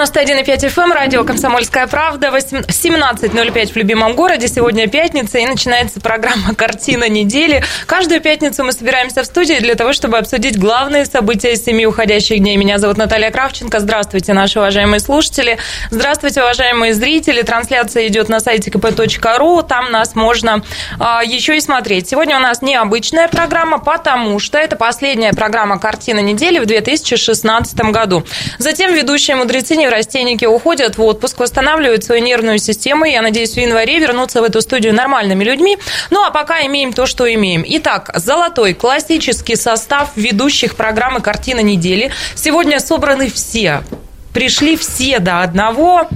91,5 FM, эм, радио «Комсомольская правда», 17.05 в любимом городе. Сегодня пятница, и начинается программа «Картина недели». Каждую пятницу мы собираемся в студии для того, чтобы обсудить главные события семи уходящих дней. Меня зовут Наталья Кравченко. Здравствуйте, наши уважаемые слушатели. Здравствуйте, уважаемые зрители. Трансляция идет на сайте kp.ru. Там нас можно а, еще и смотреть. Сегодня у нас необычная программа, потому что это последняя программа «Картина недели» в 2016 году. Затем ведущие мудрецы воскресенье растейники уходят в отпуск, восстанавливают свою нервную систему. Я надеюсь, в январе вернуться в эту студию нормальными людьми. Ну, а пока имеем то, что имеем. Итак, золотой классический состав ведущих программы «Картина недели». Сегодня собраны все пришли все до одного,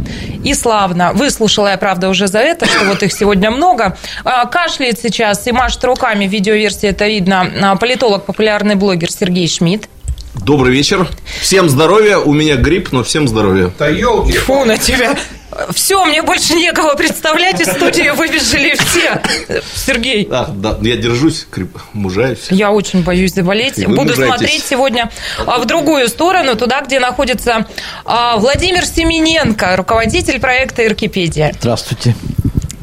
и славно. Выслушала я, правда, уже за это, что вот их сегодня много. А, кашляет сейчас и машет руками, в видеоверсии это видно, а, политолог, популярный блогер Сергей Шмидт. Добрый вечер. Всем здоровья. У меня грипп, но всем здоровья. Да елки. Фу на тебя. Все, мне больше некого представлять, из студии выбежали все. Сергей. Да, да, я держусь, мужаюсь. Я очень боюсь заболеть. Буду смотреть сегодня а, в другую сторону, туда, где находится а, Владимир Семененко, руководитель проекта «Иркипедия». Здравствуйте.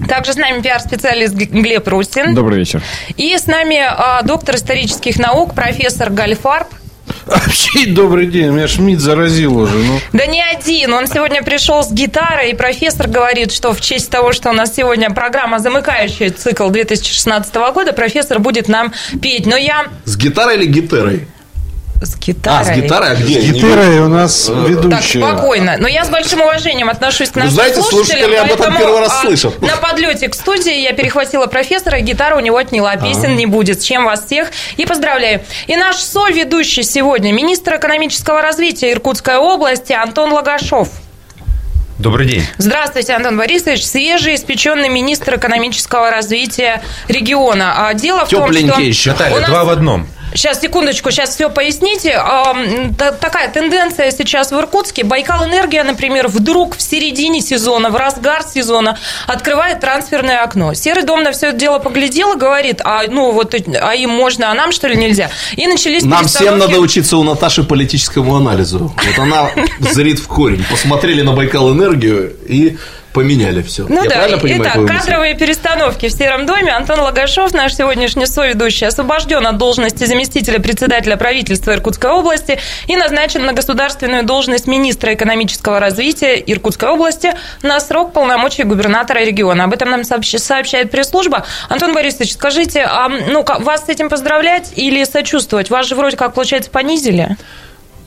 Также с нами пиар-специалист Глеб Русин. Добрый вечер. И с нами а, доктор исторических наук, профессор Гальфарб. Вообще добрый день, меня Шмидт заразил уже. Ну. Да не один, он сегодня пришел с гитарой, и профессор говорит, что в честь того, что у нас сегодня программа, замыкающая цикл 2016 года, профессор будет нам петь. Но я... С гитарой или гитарой? С гитарой. А, с гитарой? А где? С гитарой у нас ведущая. Так, спокойно. Но я с большим уважением отношусь к нашим Вы знаете, слушатели об этом первый раз слышат. На подлете к студии я перехватила профессора, и гитара у него отняла. Песен ага. не будет. С чем вас всех. И поздравляю. И наш соведущий сегодня, министр экономического развития Иркутской области Антон Лагашов. Добрый день. Здравствуйте, Антон Борисович. Свежий, испеченный министр экономического развития региона. А дело в том, что... еще. Наталья, нас... два в одном. Сейчас, секундочку, сейчас все поясните. Такая тенденция сейчас в Иркутске. Байкал Энергия, например, вдруг в середине сезона, в разгар сезона открывает трансферное окно. Серый дом на все это дело поглядел и говорит, а ну вот, а им можно, а нам что ли нельзя? И начались Нам всем надо учиться у Наташи политическому анализу. Вот она зрит в корень. Посмотрели на Байкал Энергию и поменяли все. Ну Я да, понимаю, итак, кадровые перестановки в Сером доме. Антон Лагашов, наш сегодняшний соведущий, освобожден от должности заместителя председателя правительства Иркутской области и назначен на государственную должность министра экономического развития Иркутской области на срок полномочий губернатора региона. Об этом нам сообщает пресс-служба. Антон Борисович, скажите, а ну, вас с этим поздравлять или сочувствовать? Вас же вроде как, получается, понизили?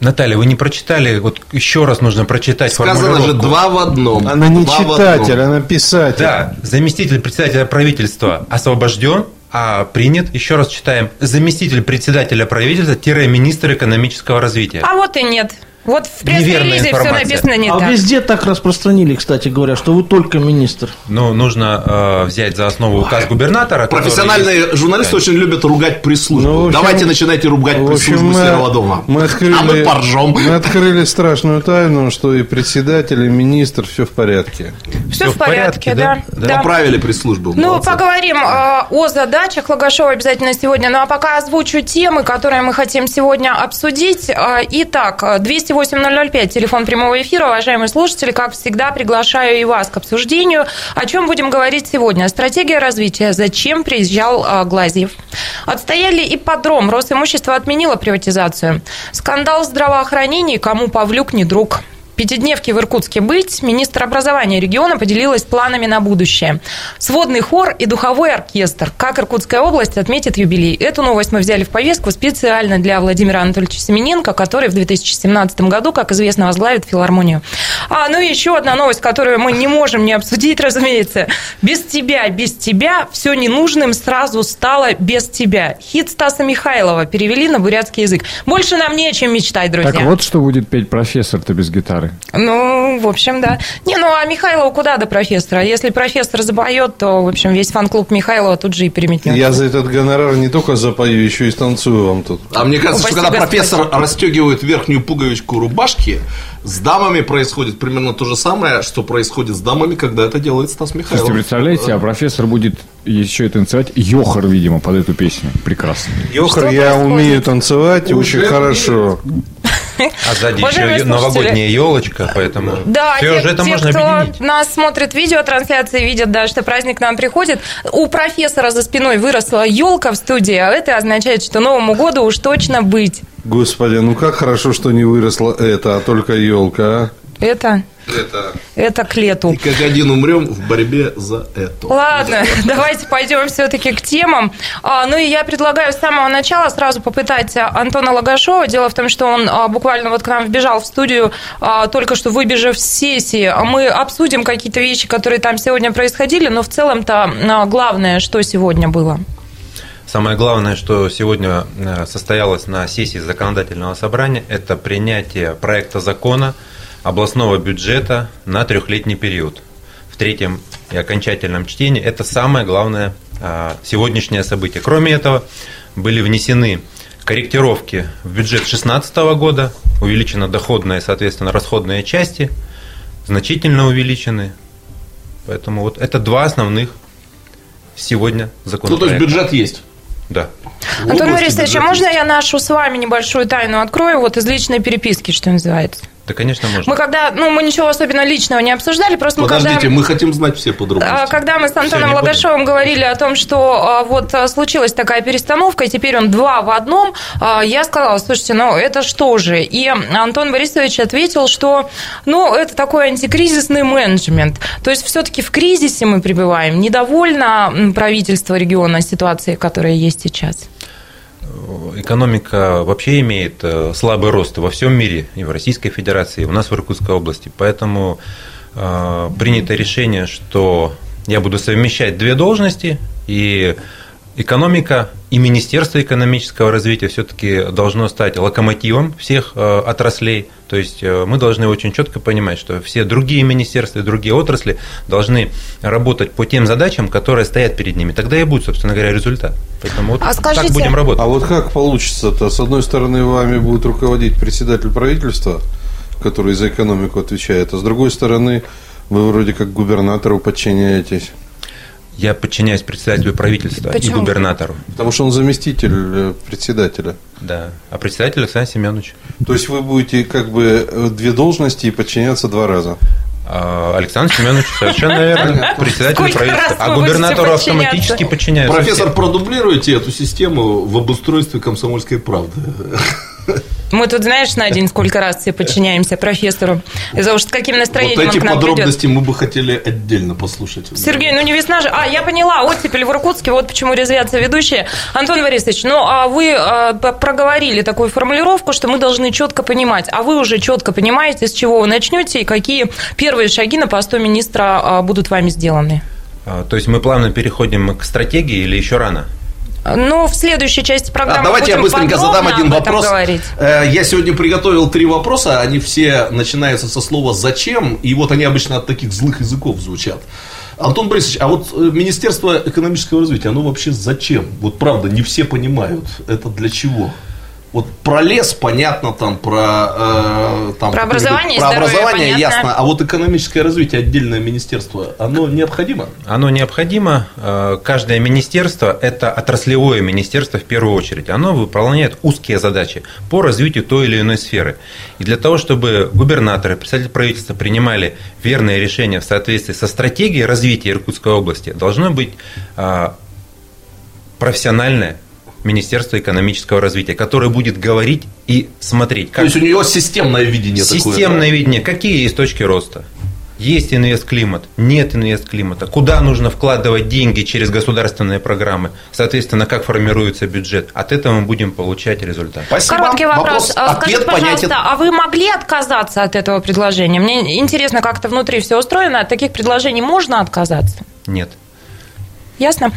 Наталья, вы не прочитали, вот еще раз нужно прочитать Сказано же два в одном. Она не два читатель, она писатель. Да, заместитель председателя правительства освобожден, а принят, еще раз читаем, заместитель председателя правительства-министр экономического развития. А вот и нет. Вот в пресс-релизе все написано не а так. А везде так распространили, кстати говоря, что вы только министр. Ну, нужно э, взять за основу указ губернатора. Профессиональные который... журналисты очень любят ругать пресс-службу. Ну, общем, Давайте начинайте ругать пресс-службу Серого дома. Мы открыли, а мы поржем. Мы открыли страшную тайну, что и председатель, и министр все в порядке. Все, все в порядке, порядке да. да. да. Поправили пресс-службу. Ну, молодцы. поговорим э, о задачах Лагашова обязательно сегодня. Ну, а пока озвучу темы, которые мы хотим сегодня обсудить. Э, итак, 200 208-005, телефон прямого эфира. Уважаемые слушатели, как всегда, приглашаю и вас к обсуждению. О чем будем говорить сегодня? Стратегия развития. Зачем приезжал а, Глазьев? Отстояли ипподром. Росимущество отменило приватизацию. Скандал в здравоохранении. Кому Павлюк не друг? Пятидневки в Иркутске быть, министр образования региона поделилась планами на будущее. Сводный хор и духовой оркестр. Как Иркутская область отметит юбилей? Эту новость мы взяли в повестку специально для Владимира Анатольевича Семененко, который в 2017 году, как известно, возглавит филармонию. А, ну и еще одна новость, которую мы не можем не обсудить, разумеется. Без тебя, без тебя все ненужным сразу стало без тебя. Хит Стаса Михайлова перевели на бурятский язык. Больше нам не о чем мечтать, друзья. Так вот, что будет петь профессор-то без гитары гонорары. Ну, в общем, да. Не, ну а Михайлова куда до профессора? Если профессор запоет, то, в общем, весь фан-клуб Михайлова тут же и переметнет. Я за этот гонорар не только запою, еще и станцую вам тут. А мне кажется, что Спасибо, когда Господи. профессор расстегивает верхнюю пуговичку рубашки, с дамами происходит примерно то же самое, что происходит с дамами, когда это делает Стас Михайлов. вы представляете, а профессор будет еще это танцевать Йохар, видимо, под эту песню. Прекрасно. Йохар, Что я происходит? умею танцевать очень хорошо. А сзади еще новогодняя елочка, поэтому Да, все те, уже это те, можно кто объединить. нас смотрит видеотрансляции, видят, да, что праздник к нам приходит. У профессора за спиной выросла елка в студии, а это означает, что Новому году уж точно быть. Господи, ну как хорошо, что не выросла это, а только елка, а? Это, Это. это к лету. И как один умрем в борьбе за это. Ладно, давайте пойдем все-таки к темам. А, ну и я предлагаю с самого начала сразу попытать а, Антона Лагашова. Дело в том, что он а, буквально вот к нам вбежал в студию, а, только что выбежав с сессии. Мы обсудим какие-то вещи, которые там сегодня происходили, но в целом-то а, главное, что сегодня было. Самое главное, что сегодня э, состоялось на сессии законодательного собрания, это принятие проекта закона областного бюджета на трехлетний период. В третьем и окончательном чтении это самое главное э, сегодняшнее событие. Кроме этого, были внесены корректировки в бюджет 2016 года, увеличена доходная и, соответственно, расходные части, значительно увеличены. Поэтому вот это два основных сегодня Ну, то законопроекта. есть бюджет есть. Да. Антон Борисович, а можно я нашу с вами небольшую тайну открою, вот из личной переписки, что называется? Да, конечно, можно. Мы когда, ну, мы ничего особенно личного не обсуждали, просто мы когда... Подождите, мы хотим знать все А, подробности. Когда мы с Антоном не будем. Лагашовым говорили о том, что а, вот а, случилась такая перестановка, и теперь он два в одном, а, я сказала, слушайте, ну это что же? И Антон Борисович ответил, что ну это такой антикризисный менеджмент. То есть все-таки в кризисе мы пребываем. Недовольно правительство региона ситуацией, которая есть сейчас. Экономика вообще имеет э, слабый рост во всем мире, и в Российской Федерации, и у нас в Иркутской области. Поэтому э, принято решение, что я буду совмещать две должности, и экономика и Министерство экономического развития все-таки должно стать локомотивом всех э, отраслей. То есть э, мы должны очень четко понимать, что все другие министерства и другие отрасли должны работать по тем задачам, которые стоят перед ними. Тогда и будет, собственно говоря, результат. Поэтому вот А так скажите- будем работать. А вот как получится-то? С одной стороны, вами будет руководить председатель правительства, который за экономику отвечает, а с другой стороны, вы вроде как губернатору подчиняетесь. Я подчиняюсь председателю правительства Почему? и губернатору. Потому что он заместитель э, председателя. Да. А председатель Александр Семенович. То есть вы будете как бы э, две должности и подчиняться два раза. А Александр Семенович совершенно верно. Председатель Сколько правительства. А губернатору автоматически подчиняются. Профессор, продублируйте эту систему в обустройстве комсомольской правды. Мы тут, знаешь, на день сколько раз все подчиняемся профессору. За уж с каким Вот настроением эти он к нам придет. подробности мы бы хотели отдельно послушать. Сергей, ну не весна же. А, я поняла, оттепель в Иркутске, вот почему резвятся ведущие. Антон Борисович, ну а вы а, проговорили такую формулировку, что мы должны четко понимать. А вы уже четко понимаете, с чего вы начнете и какие первые шаги на посту министра а, будут вами сделаны? А, То есть мы плавно переходим к стратегии или еще рано? Ну, в следующей части программы А, давайте я быстренько задам один вопрос. говорить. Э, Я сегодня приготовил три вопроса, они все начинаются со слова «зачем», и вот они обычно от таких злых языков звучат. Антон Борисович, а вот э, Министерство экономического развития, оно вообще зачем? Вот правда, не все понимают, это для чего? Вот про лес понятно, там про, э, там, Про образование про здоровье образование понятно. ясно, а вот экономическое развитие, отдельное министерство, оно необходимо? Оно необходимо. Э, Каждое министерство – это отраслевое министерство в первую очередь. Оно выполняет узкие задачи по развитию той или иной сферы. И для того, чтобы губернаторы, представители правительства принимали верные решения в соответствии со стратегией развития Иркутской области, должно быть э, профессиональное Министерство экономического развития, которое будет говорить и смотреть, То как есть у него системное видение такое. Системное да? видение. Какие есть точки роста? Есть инвест-климат, нет инвест-климата. Куда нужно вкладывать деньги через государственные программы? Соответственно, как формируется бюджет? От этого мы будем получать результат. Спасибо. Короткий вопрос. А, Скажите, Ответ пожалуйста, понятен. а вы могли отказаться от этого предложения? Мне интересно, как это внутри все устроено. От таких предложений можно отказаться? Нет. Ясно.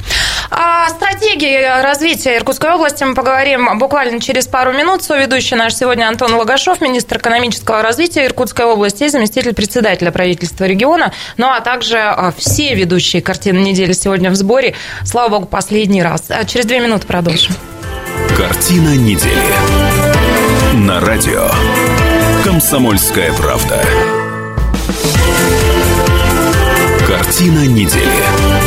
О стратегии развития Иркутской области мы поговорим буквально через пару минут. Соведущий наш сегодня Антон Логашов, министр экономического развития Иркутской области и заместитель председателя правительства региона. Ну, а также а, все ведущие картины недели сегодня в сборе. Слава богу, последний раз. А через две минуты продолжим. Картина недели. На радио. Комсомольская правда. Картина недели.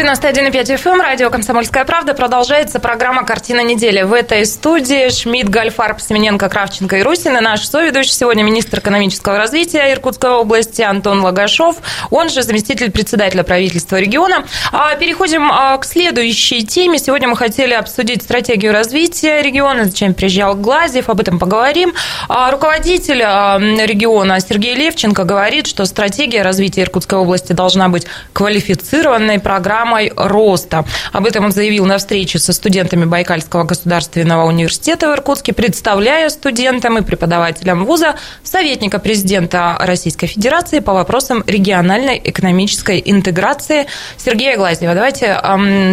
91,5 FM, эм, радио «Комсомольская правда». Продолжается программа «Картина недели». В этой студии Шмидт, Гальфарб, Семененко, Кравченко и Русин. И наш соведущий сегодня министр экономического развития Иркутской области Антон Лагашов, он же заместитель председателя правительства региона. А переходим а, к следующей теме. Сегодня мы хотели обсудить стратегию развития региона, зачем приезжал Глазьев, об этом поговорим. А руководитель региона Сергей Левченко говорит, что стратегия развития Иркутской области должна быть квалифицированной программой программой роста. Об этом он заявил на встрече со студентами Байкальского государственного университета в Иркутске, представляя студентам и преподавателям вуза советника президента Российской Федерации по вопросам региональной экономической интеграции Сергея Глазьева. Давайте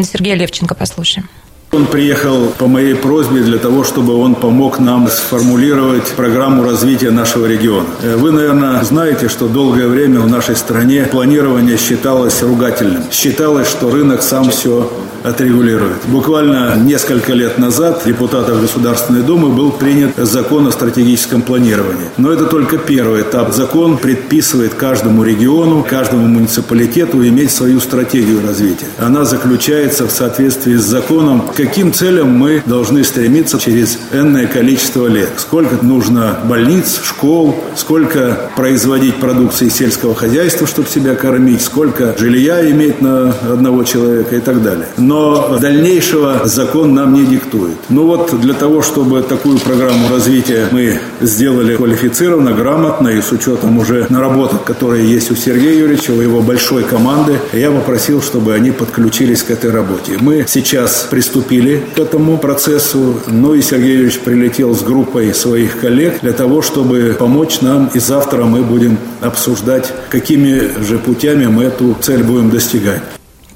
Сергея Левченко послушаем. Он приехал по моей просьбе для того, чтобы он помог нам сформулировать программу развития нашего региона. Э, вы, наверное, знаете, что долгое время в нашей стране планирование считалось ругательным. Считалось, что рынок сам все отрегулирует. Буквально несколько лет назад депутатов Государственной Думы был принят закон о стратегическом планировании. Но это только первый этап. Закон предписывает каждому региону, каждому муниципалитету иметь свою стратегию развития. Она заключается в соответствии с законом, каким целям мы должны стремиться через энное количество лет. Сколько нужно больниц, школ, сколько производить продукции сельского хозяйства, чтобы себя кормить, сколько жилья иметь на одного человека и так далее но дальнейшего закон нам не диктует. Ну вот для того, чтобы такую программу развития мы сделали квалифицированно, грамотно и с учетом уже наработок, которые есть у Сергея Юрьевича, у его большой команды, я попросил, чтобы они подключились к этой работе. Мы сейчас приступили к этому процессу, ну и Сергей Юрьевич прилетел с группой своих коллег для того, чтобы помочь нам, и завтра мы будем обсуждать, какими же путями мы эту цель будем достигать.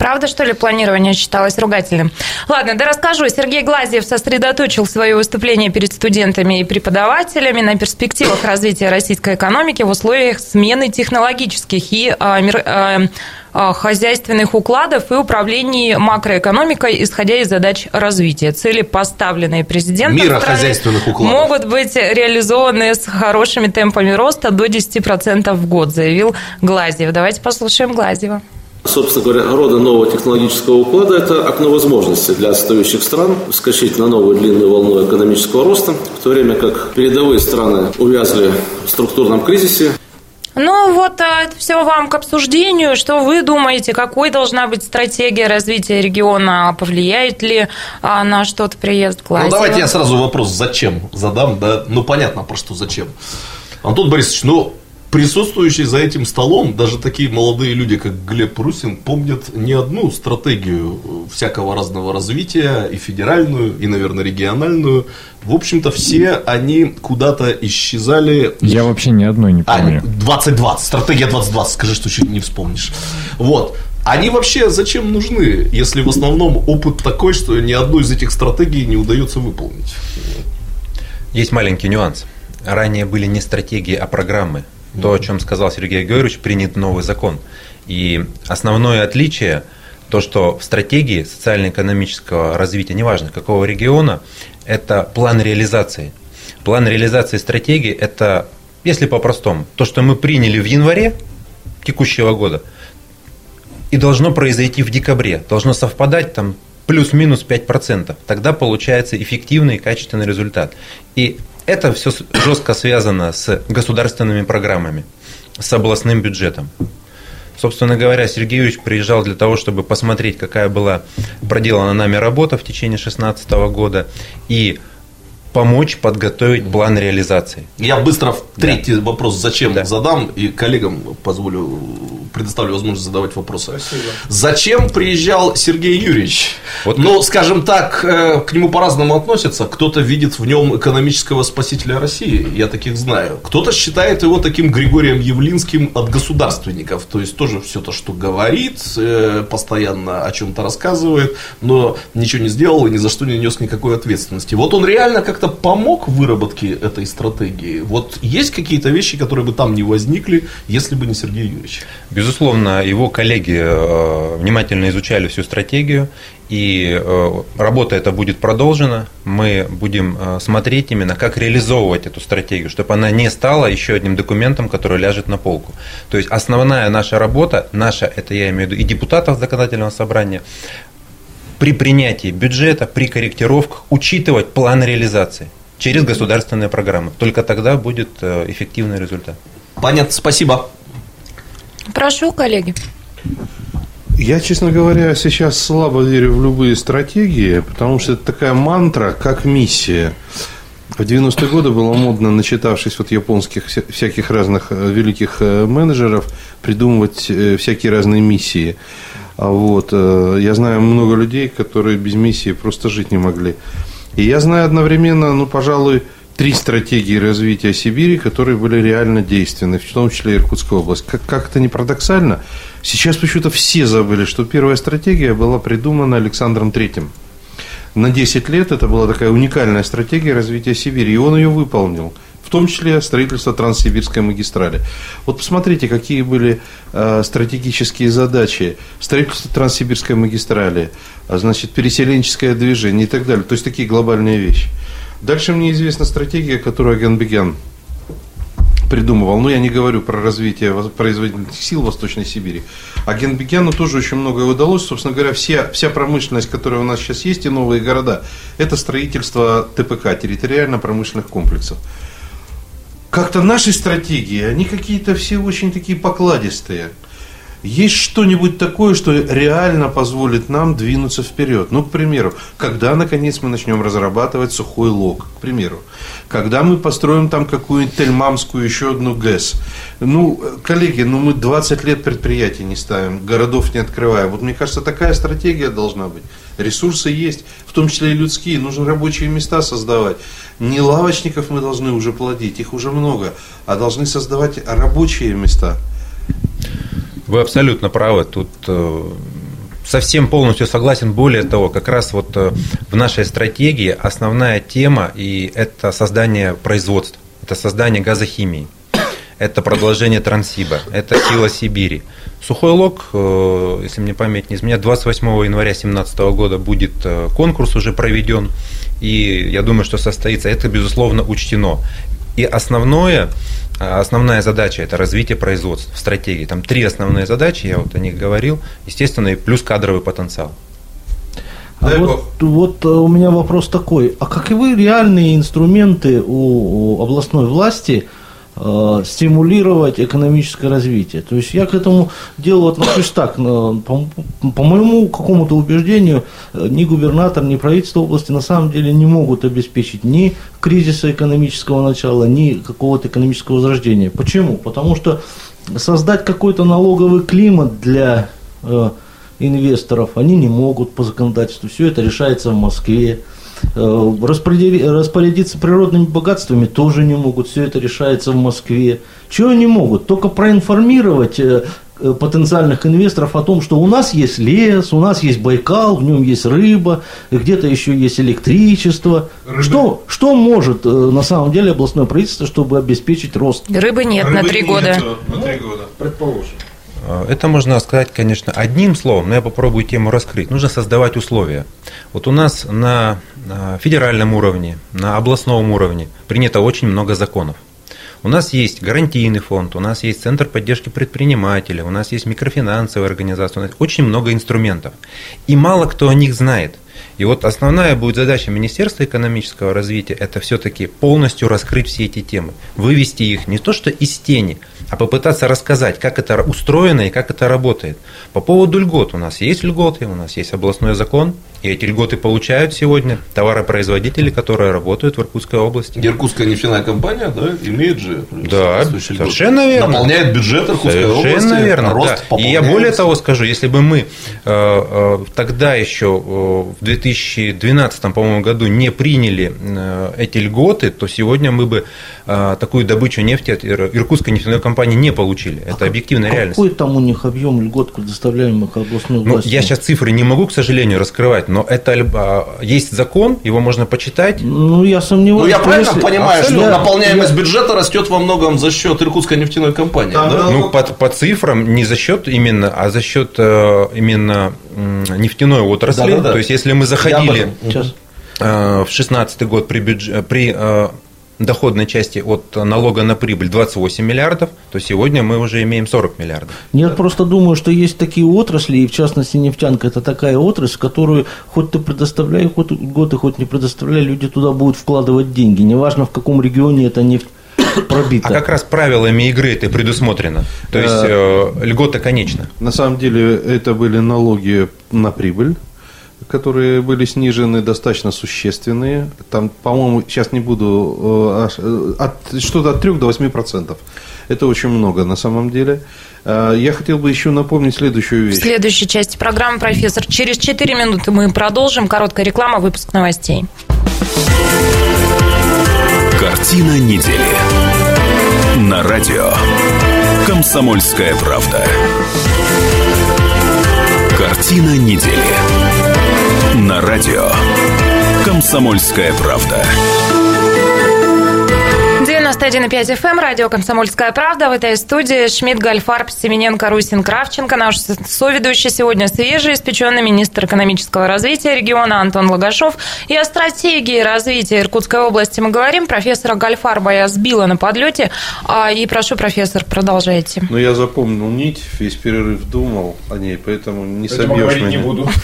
Правда, что ли, планирование считалось ругательным? Ладно, да расскажу. Сергей Глазьев сосредоточил свое выступление перед студентами и преподавателями на перспективах развития российской экономики в условиях смены технологических и а, а, хозяйственных укладов и управлении макроэкономикой, исходя из задач развития. Цели, поставленные президентом Мира хозяйственных укладов. могут быть реализованы с хорошими темпами роста до 10% в год, заявил Глазьев. Давайте послушаем Глазьева. Собственно говоря, рода нового технологического уклада – это окно возможностей для отстающих стран вскочить на новую длинную волну экономического роста, в то время как передовые страны увязли в структурном кризисе. Ну вот а, это все вам к обсуждению. Что вы думаете, какой должна быть стратегия развития региона? Повлияет ли а, на что-то приезд Глазева? Ну давайте я сразу вопрос «зачем?» задам. Да? Ну понятно, про что «зачем». Антон Борисович, ну присутствующие за этим столом, даже такие молодые люди, как Глеб Русин, помнят не одну стратегию всякого разного развития, и федеральную, и, наверное, региональную. В общем-то, все они куда-то исчезали. Я вообще ни одной не помню. А, 2020, стратегия 2020, скажи, что чуть не вспомнишь. Вот. Они вообще зачем нужны, если в основном опыт такой, что ни одну из этих стратегий не удается выполнить? Есть маленький нюанс. Ранее были не стратегии, а программы то, о чем сказал Сергей Георгиевич, принят новый закон. И основное отличие то, что в стратегии социально-экономического развития, неважно какого региона, это план реализации. План реализации стратегии – это, если по-простому, то, что мы приняли в январе текущего года, и должно произойти в декабре, должно совпадать там плюс-минус 5%. Тогда получается эффективный и качественный результат. И это все жестко связано с государственными программами, с областным бюджетом. Собственно говоря, Сергей Юрьевич приезжал для того, чтобы посмотреть, какая была проделана нами работа в течение 2016 года и помочь подготовить план реализации. Я быстро третий да. вопрос зачем да. задам и коллегам позволю предоставлю возможность задавать вопросы. Спасибо. Зачем приезжал Сергей Юрьевич? Вот ну, скажем так, э, к нему по-разному относятся. Кто-то видит в нем экономического спасителя России, я таких знаю. Кто-то считает его таким Григорием Явлинским от государственников. То есть тоже все то, что говорит, э, постоянно о чем-то рассказывает, но ничего не сделал и ни за что не нес никакой ответственности. Вот он реально как-то помог в выработке этой стратегии. Вот есть какие-то вещи, которые бы там не возникли, если бы не Сергей Юрьевич? Безусловно, его коллеги э, внимательно изучали всю стратегию, и э, работа эта будет продолжена. Мы будем э, смотреть именно, как реализовывать эту стратегию, чтобы она не стала еще одним документом, который ляжет на полку. То есть основная наша работа, наша, это я имею в виду и депутатов законодательного собрания, при принятии бюджета, при корректировках учитывать план реализации через государственные программы. Только тогда будет эффективный результат. Понятно, спасибо. Прошу, коллеги. Я, честно говоря, сейчас слабо верю в любые стратегии, потому что это такая мантра, как миссия. В 90-е годы было модно, начитавшись вот японских всяких разных э, великих э, менеджеров, придумывать э, всякие разные миссии. А вот, я знаю много людей, которые без миссии просто жить не могли. И я знаю одновременно, ну, пожалуй, три стратегии развития Сибири, которые были реально действенны, в том числе Иркутская область. Как, как это не парадоксально, сейчас почему-то все забыли, что первая стратегия была придумана Александром Третьим. На 10 лет это была такая уникальная стратегия развития Сибири, и он ее выполнил в том числе строительство Транссибирской магистрали. Вот посмотрите, какие были э, стратегические задачи. Строительство Транссибирской магистрали, а, значит, переселенческое движение и так далее. То есть такие глобальные вещи. Дальше мне известна стратегия, которую Агенбегян придумывал. Но я не говорю про развитие производительных сил Восточной Сибири. А Генбекяну тоже очень многое удалось. Собственно говоря, вся, вся промышленность, которая у нас сейчас есть, и новые города, это строительство ТПК, территориально-промышленных комплексов. Как-то наши стратегии, они какие-то все очень такие покладистые. Есть что-нибудь такое, что реально позволит нам двинуться вперед? Ну, к примеру, когда, наконец, мы начнем разрабатывать сухой лог, к примеру. Когда мы построим там какую-нибудь Тельмамскую еще одну ГЭС. Ну, коллеги, ну мы 20 лет предприятий не ставим, городов не открываем. Вот мне кажется, такая стратегия должна быть. Ресурсы есть, в том числе и людские. Нужно рабочие места создавать. Не лавочников мы должны уже плодить, их уже много, а должны создавать рабочие места. Вы абсолютно правы. Тут э, совсем полностью согласен. Более того, как раз вот э, в нашей стратегии основная тема и это создание производств, это создание газохимии, это продолжение Транссиба, это сила Сибири. Сухой лог, э, если мне память не изменяет, 28 января 2017 года будет конкурс уже проведен, и я думаю, что состоится. Это, безусловно, учтено. И основное, а, основная задача – это развитие производства в стратегии. Там три основные задачи, я вот о них говорил, естественно, и плюс кадровый потенциал. А вот, вот э, у меня вопрос такой, а каковы реальные инструменты у областной власти – Э, стимулировать экономическое развитие. То есть я к этому делу отношусь так, по, по моему какому-то убеждению, э, ни губернатор, ни правительство области на самом деле не могут обеспечить ни кризиса экономического начала, ни какого-то экономического возрождения. Почему? Потому что создать какой-то налоговый климат для э, инвесторов они не могут по законодательству. Все это решается в Москве. Э, распорядиться природными богатствами тоже не могут, все это решается в Москве. Чего они могут? Только проинформировать э, э, потенциальных инвесторов о том, что у нас есть лес, у нас есть Байкал, в нем есть рыба, где-то еще есть электричество. Что, что может на самом деле областное правительство, чтобы обеспечить рост? Рыбы нет Рыбы на три года. На три года. Предположим. А, это можно сказать, конечно, одним словом, но я попробую тему раскрыть. Нужно создавать условия. Вот у нас на федеральном уровне, на областном уровне принято очень много законов. У нас есть гарантийный фонд, у нас есть Центр поддержки предпринимателей, у нас есть микрофинансовая организация, у нас очень много инструментов. И мало кто о них знает – И вот основная будет задача Министерства экономического развития – это все-таки полностью раскрыть все эти темы, вывести их не то что из тени, а попытаться рассказать, как это устроено и как это работает. По поводу льгот у нас есть льготы, у нас есть областной закон, и эти льготы получают сегодня товаропроизводители, которые работают в Иркутской области. Иркутская нефтяная компания, да, имеет же да, совершенно верно. Наполняет бюджет Иркутской совершенно области. Совершенно верно. Да. И я более того скажу, если бы мы э, э, тогда еще э, в 2012, по-моему, году не приняли э, эти льготы, то сегодня мы бы такую добычу нефти от Иркутской нефтяной компании не получили. Это а объективная какой реальность. Какой там у них объем льгот, предоставляемых областной ну, властью? Я сейчас цифры не могу, к сожалению, раскрывать, но это а, есть закон, его можно почитать. Ну, я сомневаюсь. Ну, я правильно если... понимаю, Абсолютно. что наполняемость бюджета растет во многом за счет Иркутской нефтяной компании. Да, да? Ну, по, по цифрам не за счет именно, а за счет э, именно нефтяной отрасли. Да, да, да. То есть, если мы заходили э, в 2016 год при, бюдж... при э, доходной части от налога на прибыль 28 миллиардов, то сегодня мы уже имеем 40 миллиардов. Я просто думаю, что есть такие отрасли, и в частности нефтянка это такая отрасль, в которую хоть ты предоставляй хоть год и хоть не предоставляй, люди туда будут вкладывать деньги. Неважно, в каком регионе эта нефть пробита. А как раз правилами игры это предусмотрено. То есть э, льгота конечна. На самом деле это были налоги на прибыль которые были снижены достаточно существенные. Там, по-моему, сейчас не буду, от, что-то от 3 до 8 процентов. Это очень много на самом деле. Я хотел бы еще напомнить следующую вещь. В следующей части программы, профессор, через 4 минуты мы продолжим. Короткая реклама, выпуск новостей. Картина недели. На радио. Комсомольская правда. Картина недели. На радио. Комсомольская правда. 91,5 FM, радио «Комсомольская правда». В этой студии Шмидт, Гальфарб, Семененко, Русин, Кравченко. Наш соведущий сегодня свежеиспеченный министр экономического развития региона Антон Лагашов. И о стратегии развития Иркутской области мы говорим. Профессора Гальфарба я сбила на подлете. И прошу, профессор, продолжайте. Ну, я запомнил нить, весь перерыв думал о ней, поэтому не Поэтому собьешь меня. не буду.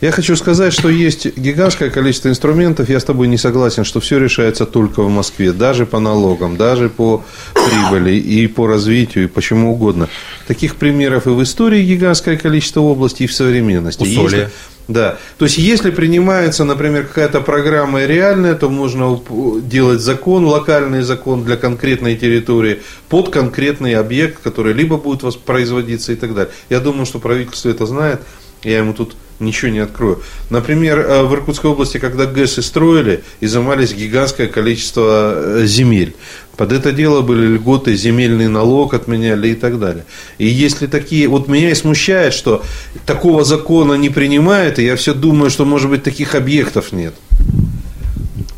Я хочу сказать, что есть гигантское количество инструментов. Я с тобой не согласен, что все решается только в Москве, даже по налогам, даже по прибыли и по развитию, и почему угодно. Таких примеров и в истории гигантское количество областей, и в современности. Усолье. Если- да. То есть, если принимается, например, какая-то программа реальная, то можно делать закон, локальный закон для конкретной территории под конкретный объект, который либо будет воспроизводиться и так далее. Я думаю, что правительство это знает. Я ему тут ничего не открою. Например, э, в Иркутской области, когда ГЭСы строили, изымались гигантское количество э, земель. Под это дело были льготы, земельный налог отменяли и так далее. И если такие... Вот меня и смущает, что такого закона не принимают, и я все думаю, что, может быть, таких объектов нет,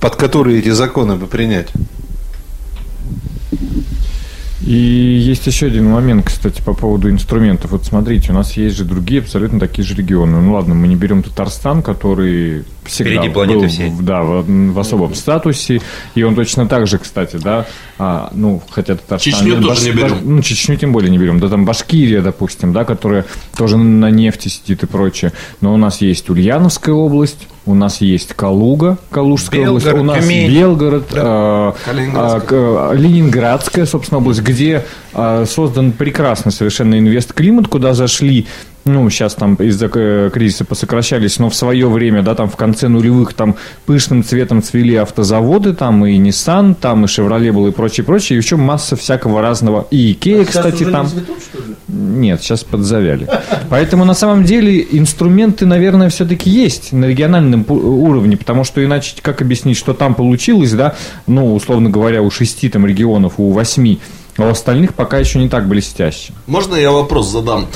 под которые эти законы бы принять. И есть еще один момент, кстати, по поводу инструментов. Вот смотрите, у нас есть же другие абсолютно такие же регионы. Ну ладно, мы не берем Татарстан, который всегда Впереди планеты был, всей. да, в, в особом статусе, и он точно так же, кстати, да, а, ну, хотя Татарстан... Чечню тоже не берем. ну, Чечню тем более не берем. Да там Башкирия, допустим, да, которая тоже на нефти сидит и прочее. Но у нас есть Ульяновская область, у нас есть Калуга, Калужская область, Белгород, у нас Тюмень. Белгород, а, Калининградская. а, к- Ленинградская, собственно, область, где а, создан прекрасный совершенно инвест-климат, куда зашли ну, сейчас там из-за э, кризиса посокращались, но в свое время, да, там в конце нулевых там пышным цветом цвели автозаводы, там и Nissan, там и Chevrolet был и прочее, прочее, и еще масса всякого разного. И Икея, кстати, там... Нет, сейчас подзавяли. Поэтому на самом деле инструменты, наверное, все-таки есть на региональном уровне, потому что иначе как объяснить, что там получилось, да, ну, условно говоря, у шести там регионов, у восьми, а у остальных пока еще не так блестяще. Можно я вопрос задам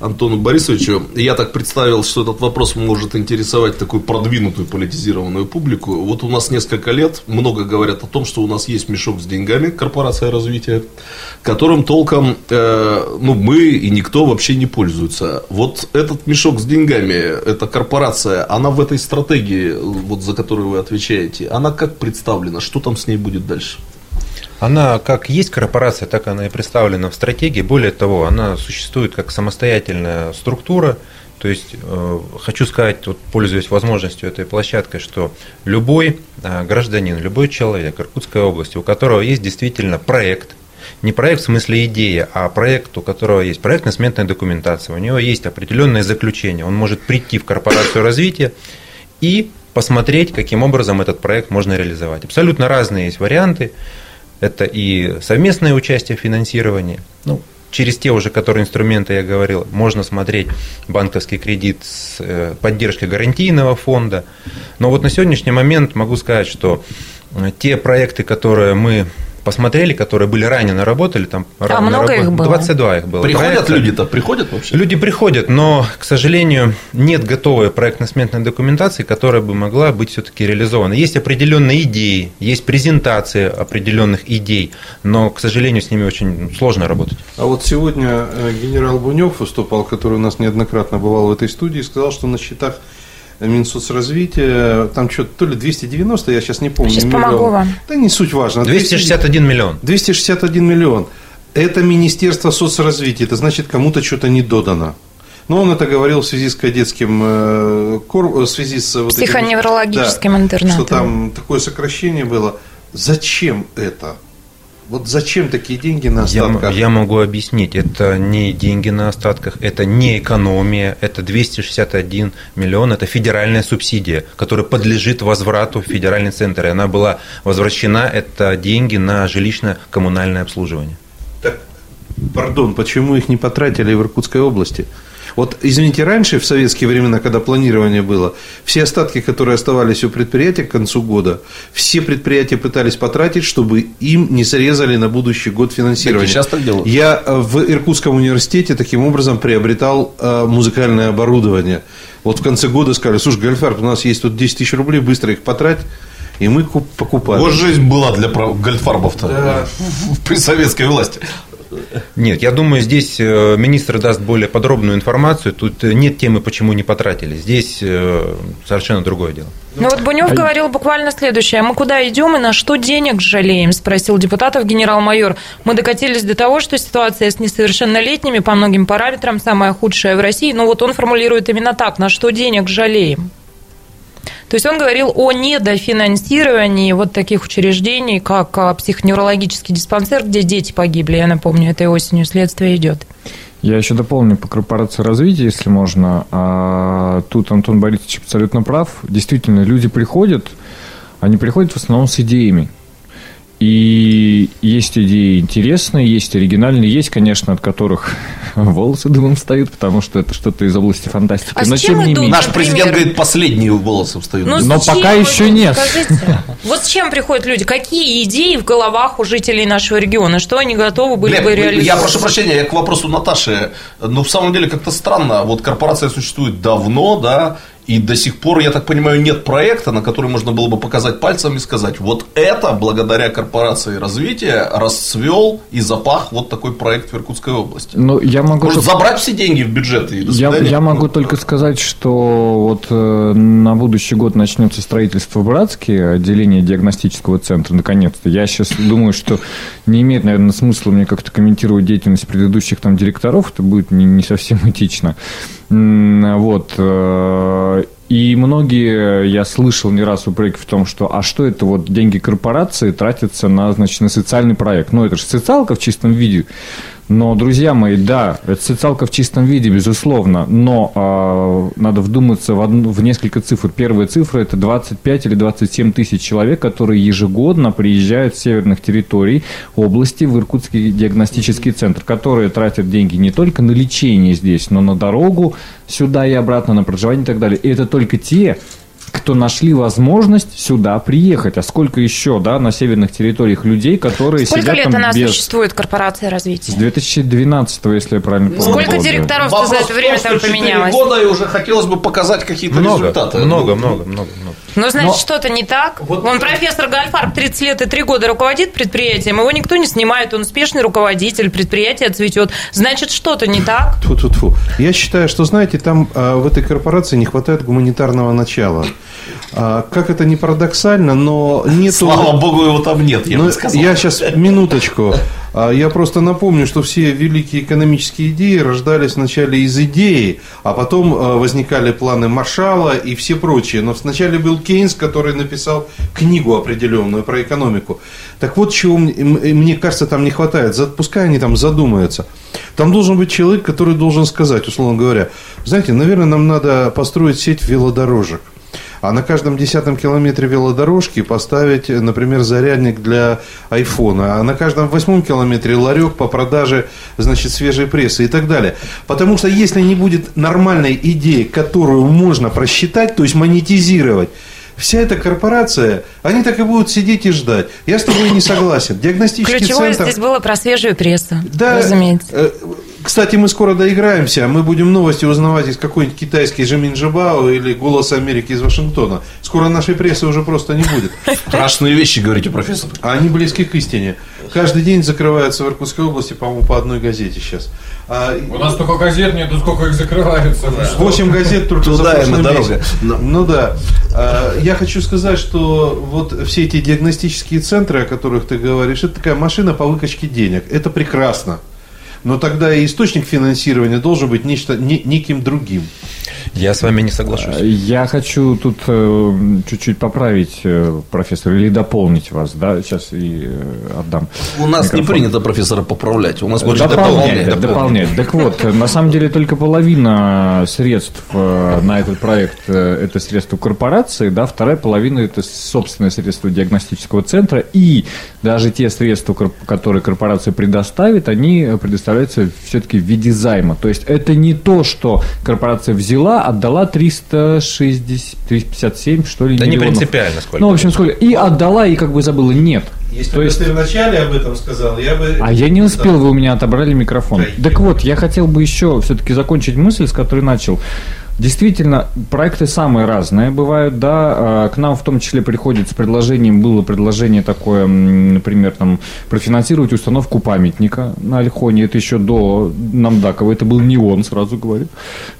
Антону Борисовичу? Я так представил, что этот вопрос может интересовать такую продвинутую политизированную публику. Вот у нас несколько лет много говорят о том, что у нас есть мешок с деньгами, корпорация развития, которым толком э, ну, мы и никто вообще не пользуется. Вот этот мешок с деньгами, эта корпорация, она в этой стратегии, вот, за которую вы отвечаете, она как представлена? Что там с ней будет дальше? Она как есть корпорация, так она и представлена в стратегии. Более того, она существует как самостоятельная структура, То есть э, хочу сказать, вот, пользуясь возможностью этой площадкой, что любой э, гражданин, любой человек Иркутской области, у которого есть действительно проект, не проект в смысле идея, а проект, у которого есть проектно-сметная документация, у него есть определенное заключение, он может прийти в корпорацию развития и посмотреть, каким образом этот проект можно реализовать. Абсолютно разные есть варианты. Это и совместное участие в финансировании, ну, через те уже, которые инструменты я говорил, можно смотреть банковский кредит с э, поддержкой гарантийного фонда. Но вот на сегодняшний момент могу сказать, что э, те проекты, которые мы посмотрели, которые были ранее наработали, там а много наработ... их было? 22 их было. Приходят проекта. люди-то, приходят вообще? Люди приходят, но, к сожалению, нет готовой проектно-сметной документации, которая бы могла быть все-таки реализована. Есть определенные идеи, есть презентации определенных идей, но, к сожалению, с ними очень сложно работать. А вот сегодня э, генерал Бунев выступал, который у нас неоднократно бывал в этой студии, сказал, что на счетах Минсоцразвития, там что-то то ли 290, я сейчас не помню. Сейчас миллион. помогу вам. Да не суть важно. 261 миллион. 261 миллион. Это Министерство соцразвития, это значит, кому-то что-то не додано. Но он это говорил в связи с кадетским, э, в связи с вот этим- Психоневрологическим да, интернатом. Что там такое сокращение было. Зачем это? Вот зачем такие деньги на Я, остатках? я могу объяснить, это не деньги на остатках, это не экономия, это 261 миллион, это федеральная субсидия, которая подлежит возврату в федеральный центр, и она была возвращена, это деньги на жилищно-коммунальное обслуживание. Так, пардон, почему их не потратили в Иркутской области? Вот, извините, раньше, в советские времена, когда планирование было, все остатки, которые оставались у предприятия к концу года, все предприятия пытались потратить, чтобы им не срезали на будущий год финансирование. Так и сейчас так делают. Я э, в Иркутском университете таким образом приобретал э, музыкальное оборудование. Вот в конце года сказали, слушай, Гальфарб, у нас есть тут 10 тысяч рублей, быстро их потрать, и мы куп- покупали. Вот жизнь была для прав- гольдфарбов-то при советской власти. Нет, я думаю, здесь э, министр даст более подробную информацию. Тут э, нет темы, почему не потратили. Здесь э, совершенно другое дело. Ну вот Бунев говорил буквально следующее. «А Мы куда идем и на что денег жалеем? Спросил депутатов генерал-майор. Мы докатились до того, что ситуация с несовершеннолетними по многим параметрам самая худшая в России. Но вот он формулирует именно так. На что денег жалеем? То есть он говорил о недофинансировании вот таких учреждений, как а, психоневрологический диспансер, где дети погибли. Я напомню, этой осенью следствие идет. Я еще дополню по корпорации развития, если можно. А, тут Антон Борисович абсолютно прав. Действительно, люди приходят, они приходят в основном с идеями. И есть идеи интересные, есть оригинальные, есть, конечно, от которых волосы дымом встают, потому что это что-то из области фантастики. А с Но чем тем не менее. Наш Например? президент говорит, последние волосы встают. Ну, Но чем пока еще нет. Скажите, вот с чем приходят люди? Какие идеи в головах у жителей нашего региона? Что они готовы были Глеб, бы реализовать? я прошу прощения, я к вопросу Наташи. Но в самом деле как-то странно. Вот корпорация существует давно, да, и до сих пор, я так понимаю, нет проекта, на который можно было бы показать пальцем и сказать, вот это благодаря корпорации развития расцвел и запах вот такой проект в Иркутской области. Ну, я могу Может, забрать все деньги в бюджет и Я, я могу только сказать, что вот э, на будущий год начнется строительство в Братске, отделение диагностического центра, наконец-то. Я сейчас думаю, что не имеет, наверное, смысла мне как-то комментировать деятельность предыдущих там директоров, это будет не, не совсем этично. Вот. э, И многие, я слышал не раз упреки в том, что а что это вот деньги корпорации тратятся на, значит, на социальный проект. Ну, это же социалка в чистом виде. Но, друзья мои, да, это социалка в чистом виде, безусловно, но э, надо вдуматься в, одну, в несколько цифр. Первая цифра – это 25 или 27 тысяч человек, которые ежегодно приезжают с северных территорий области в Иркутский диагностический центр, которые тратят деньги не только на лечение здесь, но на дорогу сюда и обратно, на проживание и так далее. И это только те, кто нашли возможность сюда приехать. А сколько еще, да, на северных территориях людей, которые Сколько сидят лет там она без... существует, корпорация С развития? 2012, если я правильно помню. Сколько года. директоров за Вопрос это время в том, там поменялось? года и уже хотелось бы показать какие-то Много, результаты. много, Ну, много, много, много. Ну, значит, Но- что-то не так. Вон профессор Гальфарб 30 лет и 3 года руководит предприятием, его никто не снимает, он успешный руководитель, предприятие цветет. Значит, что-то не так. Тьфу-тьфу-тьфу. Я считаю, что, знаете, там а, в этой корпорации не хватает гуманитарного начала. А, как это не парадоксально, но нет. Слава богу, его там нет, я ну, бы сказал. Я сейчас минуточку. А, я просто напомню, что все великие экономические идеи рождались вначале из идеи, а потом а, возникали планы Маршала и все прочие. Но вначале был Кейнс, который написал книгу определенную про экономику. Так вот, чего мне кажется, там не хватает. Пускай они там задумаются. Там должен быть человек, который должен сказать, условно говоря, знаете, наверное, нам надо построить сеть велодорожек а на каждом десятом километре велодорожки поставить, например, зарядник для айфона, а на каждом восьмом километре ларек по продаже, значит, свежей прессы и так далее. Потому что если не будет нормальной идеи, которую можно просчитать, то есть монетизировать, вся эта корпорация, они так и будут сидеть и ждать. Я с тобой не согласен. Диагностический Ключевое центр... здесь было про свежую прессу, да, разумеется. Э, кстати, мы скоро доиграемся. Мы будем новости узнавать из какой-нибудь китайской Жемин Джабао или «Голос Америки» из Вашингтона. Скоро нашей прессы уже просто не будет. Страшные вещи, говорите, профессор. А они близки к истине. Каждый день закрываются в Иркутской области, по-моему, по одной газете сейчас. А... У нас только газет нету, сколько их закрывается. Восемь газет только Туда за прошлый дорога. Но. Ну да. А, я хочу сказать, что вот все эти диагностические центры, о которых ты говоришь, это такая машина по выкачке денег. Это прекрасно но тогда и источник финансирования должен быть нечто, не, неким другим. Я с вами не соглашусь. Э, я хочу тут э, чуть-чуть поправить, э, профессор, или дополнить вас, да, сейчас и отдам. У нас микрофон. не принято профессора поправлять, у нас больше дополнять. Дополнять. дополнять. Так вот, на самом деле только половина средств на этот проект – это средства корпорации, да, вторая половина – это собственные средства диагностического центра, и даже те средства, которые корпорация предоставит, они предоставляются все-таки в виде займа. То есть это не то, что корпорация взяла, отдала 360, 357, что ли, Да миллионов. не принципиально сколько. Ну, в общем, сколько. И отдала, и как бы забыла. Нет. Если То бы есть... ты вначале об этом сказал, я бы... А я не успел, вы у меня отобрали микрофон. Да, так вот, я хотел бы еще все-таки закончить мысль, с которой начал. Действительно, проекты самые разные бывают, да. А, к нам в том числе приходит с предложением, было предложение такое, например, там, профинансировать установку памятника на Альхоне. Это еще до Намдакова, это был не он, сразу говорю.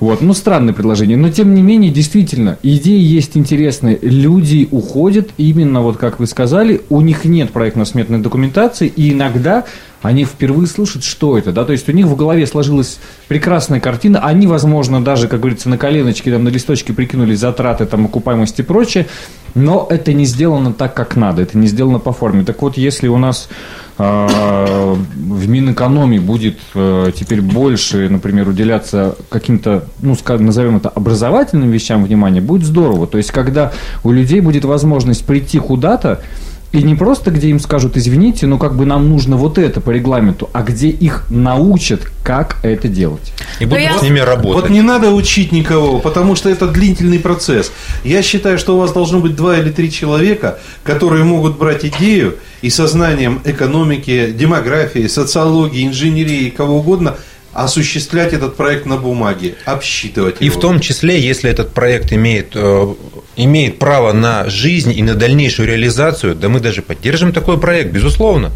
Вот, ну, странное предложение. Но, тем не менее, действительно, идеи есть интересные. Люди уходят именно, вот как вы сказали, у них нет проектно-сметной документации, и иногда они впервые слышат, что это, да, то есть у них в голове сложилась прекрасная картина, они, возможно, даже, как говорится, на коленочке, там, на листочке прикинули затраты, там, окупаемость и прочее, но это не сделано так, как надо, это не сделано по форме. Так вот, если у нас э, в Минэкономии будет э, теперь больше, например, уделяться каким-то, ну, скажем, назовем это образовательным вещам внимания, будет здорово. То есть, когда у людей будет возможность прийти куда-то, и не просто, где им скажут, извините, но как бы нам нужно вот это по регламенту, а где их научат, как это делать. И будут я... с ними работать. Вот не надо учить никого, потому что это длительный процесс. Я считаю, что у вас должно быть два или три человека, которые могут брать идею и сознанием экономики, демографии, социологии, инженерии, кого угодно – осуществлять этот проект на бумаге, обсчитывать и его. И в том числе, если этот проект имеет, э, имеет право на жизнь и на дальнейшую реализацию, да мы даже поддержим такой проект, безусловно.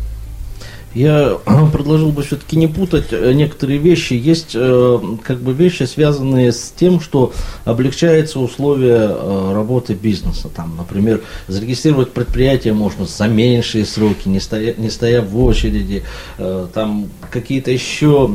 Я предложил бы все-таки не путать э, некоторые вещи. Есть э, как бы вещи, связанные с тем, что облегчаются условия э, работы бизнеса. Там, например, зарегистрировать предприятие можно за меньшие сроки, не стоя, не стоя в очереди. Там какие-то еще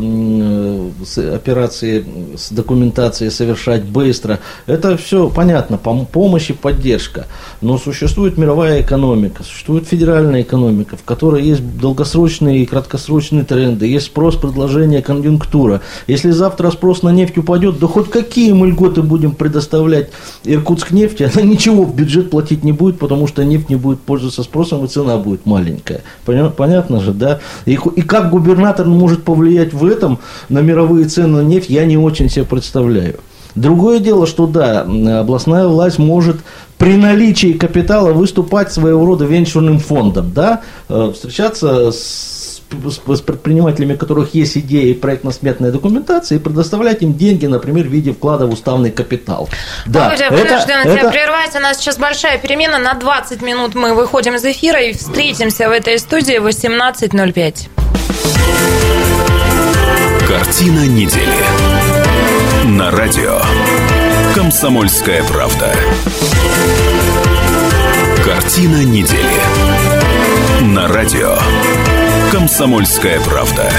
операции с документацией совершать быстро. Это все понятно, помощь и поддержка. Но существует мировая экономика, существует федеральная экономика, в которой есть долгосрочные долгосрочные и краткосрочные тренды, есть спрос, предложение, конъюнктура. Если завтра спрос на нефть упадет, да хоть какие мы льготы будем предоставлять Иркутск нефти, она ничего в бюджет платить не будет, потому что нефть не будет пользоваться спросом и цена будет маленькая. Понятно же, да? И, и как губернатор может повлиять в этом на мировые цены на нефть, я не очень себе представляю. Другое дело, что да, областная власть может при наличии капитала выступать своего рода венчурным фондом, да, э, встречаться с с предпринимателями, у которых есть идеи и проектно-сметная документация, и предоставлять им деньги, например, в виде вклада в уставный капитал. Да, Володя, это, вынуждена это... тебя прервать. У нас сейчас большая перемена. На 20 минут мы выходим из эфира и встретимся в этой студии в 18.05. Картина недели. На радио. Комсомольская правда. Картина недели. На радио. Комсомольская правда.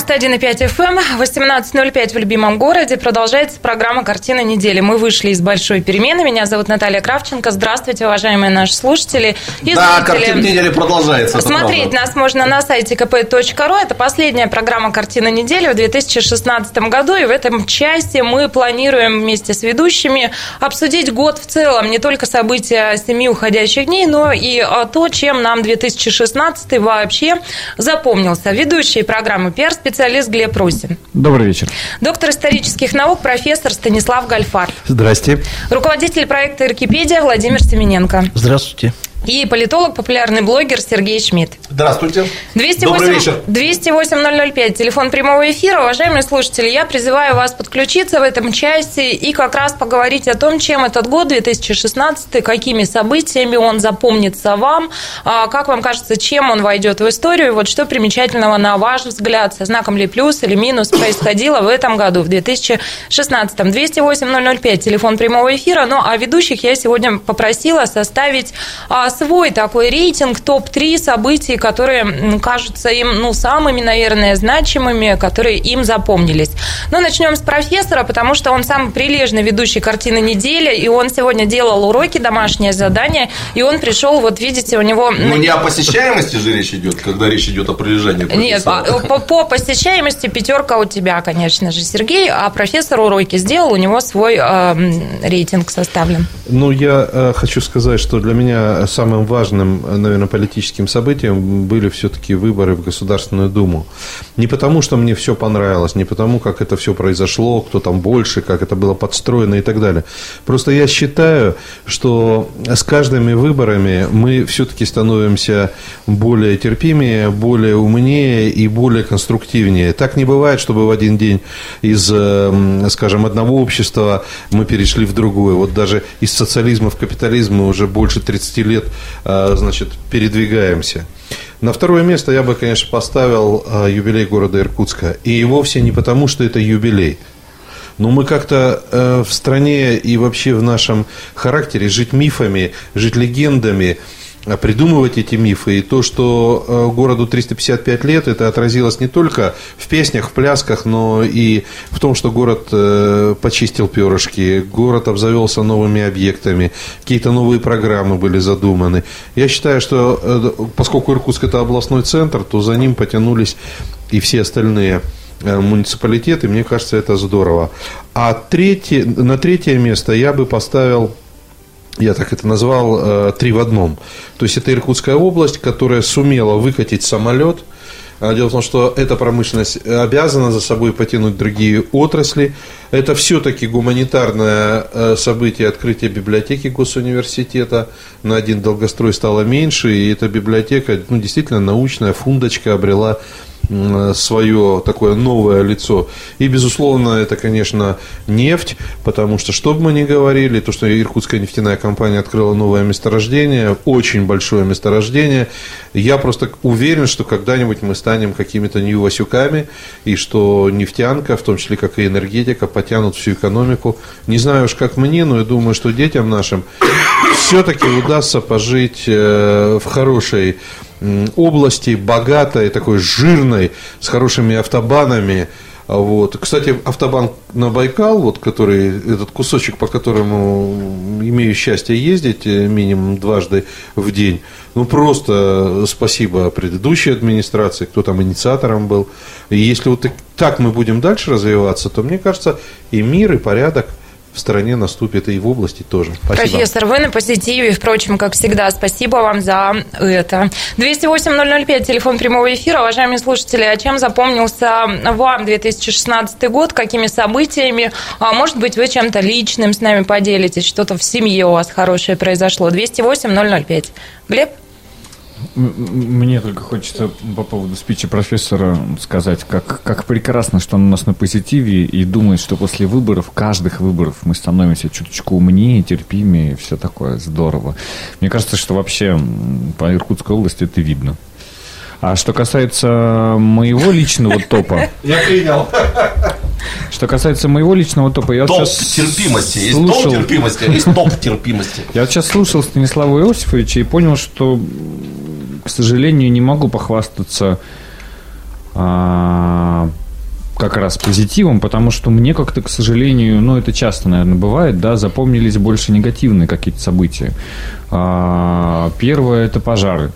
91,5 FM, 18.05 в любимом городе. Продолжается программа «Картина недели». Мы вышли из большой перемены. Меня зовут Наталья Кравченко. Здравствуйте, уважаемые наши слушатели. И да, зрители. «Картина недели» продолжается. Смотреть нас можно на сайте kp.ru. Это последняя программа «Картина недели» в 2016 году. И в этом части мы планируем вместе с ведущими обсудить год в целом. Не только события семи уходящих дней, но и то, чем нам 2016 вообще запомнился. Ведущие программы пиар-специалист Глеб Русин. Добрый вечер. Доктор исторических наук, профессор Станислав Гальфар. Здрасте. Руководитель проекта «Иркипедия» Владимир Семененко. Здравствуйте. И политолог, популярный блогер Сергей Шмидт. Здравствуйте. 208, Добрый вечер. 208 телефон прямого эфира. Уважаемые слушатели, я призываю вас подключиться в этом части и как раз поговорить о том, чем этот год 2016, какими событиями он запомнится вам, а, как вам кажется, чем он войдет в историю, вот что примечательного, на ваш взгляд, со знаком ли плюс или минус происходило в этом году, в 2016. 208 телефон прямого эфира. Ну, а ведущих я сегодня попросила составить а, свой такой рейтинг, топ-3 событий, которые кажутся им, ну, самыми, наверное, значимыми, которые им запомнились. Но начнем с профессора, потому что он самый прилежный ведущий картины недели, и он сегодня делал уроки, домашнее задание, и он пришел, вот видите, у него... Ну, не о посещаемости же речь идет, когда речь идет о прилежании Нет, по, по посещаемости пятерка у тебя, конечно же, Сергей, а профессор уроки сделал, у него свой э, рейтинг составлен. Ну, я э, хочу сказать, что для меня самым важным, наверное, политическим событием были все-таки выборы в Государственную Думу. Не потому, что мне все понравилось, не потому, как это все произошло, кто там больше, как это было подстроено и так далее. Просто я считаю, что с каждыми выборами мы все-таки становимся более терпимее, более умнее и более конструктивнее. Так не бывает, чтобы в один день из, скажем, одного общества мы перешли в другое. Вот даже из социализма в капитализм мы уже больше 30 лет значит, передвигаемся. На второе место я бы, конечно, поставил а, юбилей города Иркутска. И вовсе не потому, что это юбилей. Но мы как-то э, в стране и вообще в нашем характере жить мифами, жить легендами, придумывать эти мифы. И то, что э, городу 355 лет, это отразилось не только в песнях, в плясках, но и в том, что город э, почистил перышки, город обзавелся новыми объектами, какие-то новые программы были задуманы. Я считаю, что э, поскольку Иркутск это областной центр, то за ним потянулись и все остальные муниципалитеты. Мне кажется, это здорово. А третье, на третье место я бы поставил я так это назвал, э, три в одном. То есть это Иркутская область, которая сумела выкатить самолет. А дело в том, что эта промышленность обязана за собой потянуть другие отрасли. Это все-таки гуманитарное э, событие открытия библиотеки госуниверситета. На один долгострой стало меньше, и эта библиотека ну, действительно научная фундочка обрела свое такое новое лицо. И, безусловно, это, конечно, нефть, потому что, что бы мы ни говорили, то, что Иркутская нефтяная компания открыла новое месторождение, очень большое месторождение, я просто уверен, что когда-нибудь мы станем какими-то нью-васюками, и что нефтянка, в том числе, как и энергетика, потянут всю экономику. Не знаю уж, как мне, но я думаю, что детям нашим все-таки удастся пожить э, в хорошей области, богатой, такой жирной, с хорошими автобанами. Вот. Кстати, автобан на Байкал, вот, который, этот кусочек, по которому имею счастье ездить э, минимум дважды в день, ну просто спасибо предыдущей администрации, кто там инициатором был. И если вот так мы будем дальше развиваться, то мне кажется, и мир, и порядок в стране наступит и в области тоже. Спасибо. Профессор, вы на позитиве, впрочем, как всегда. Спасибо вам за это. 208-005, телефон прямого эфира. Уважаемые слушатели, а чем запомнился вам 2016 год? Какими событиями? А может быть, вы чем-то личным с нами поделитесь? Что-то в семье у вас хорошее произошло? 208-005. Глеб? Мне только хочется по поводу спичи профессора сказать, как, как прекрасно, что он у нас на позитиве и думает, что после выборов, каждых выборов, мы становимся чуточку умнее, терпимее, и все такое здорово. Мне кажется, что вообще по Иркутской области это видно. А что касается моего личного топа... Я принял. Что касается моего личного топа, я топ вот сейчас терпимости. Есть слушал... топ терпимости, а есть топ терпимости. Я вот сейчас слушал Станислава Иосифовича и понял, что, к сожалению, не могу похвастаться а, как раз позитивом, потому что мне как-то, к сожалению, ну, это часто, наверное, бывает, да, запомнились больше негативные какие-то события. А, первое – это пожары,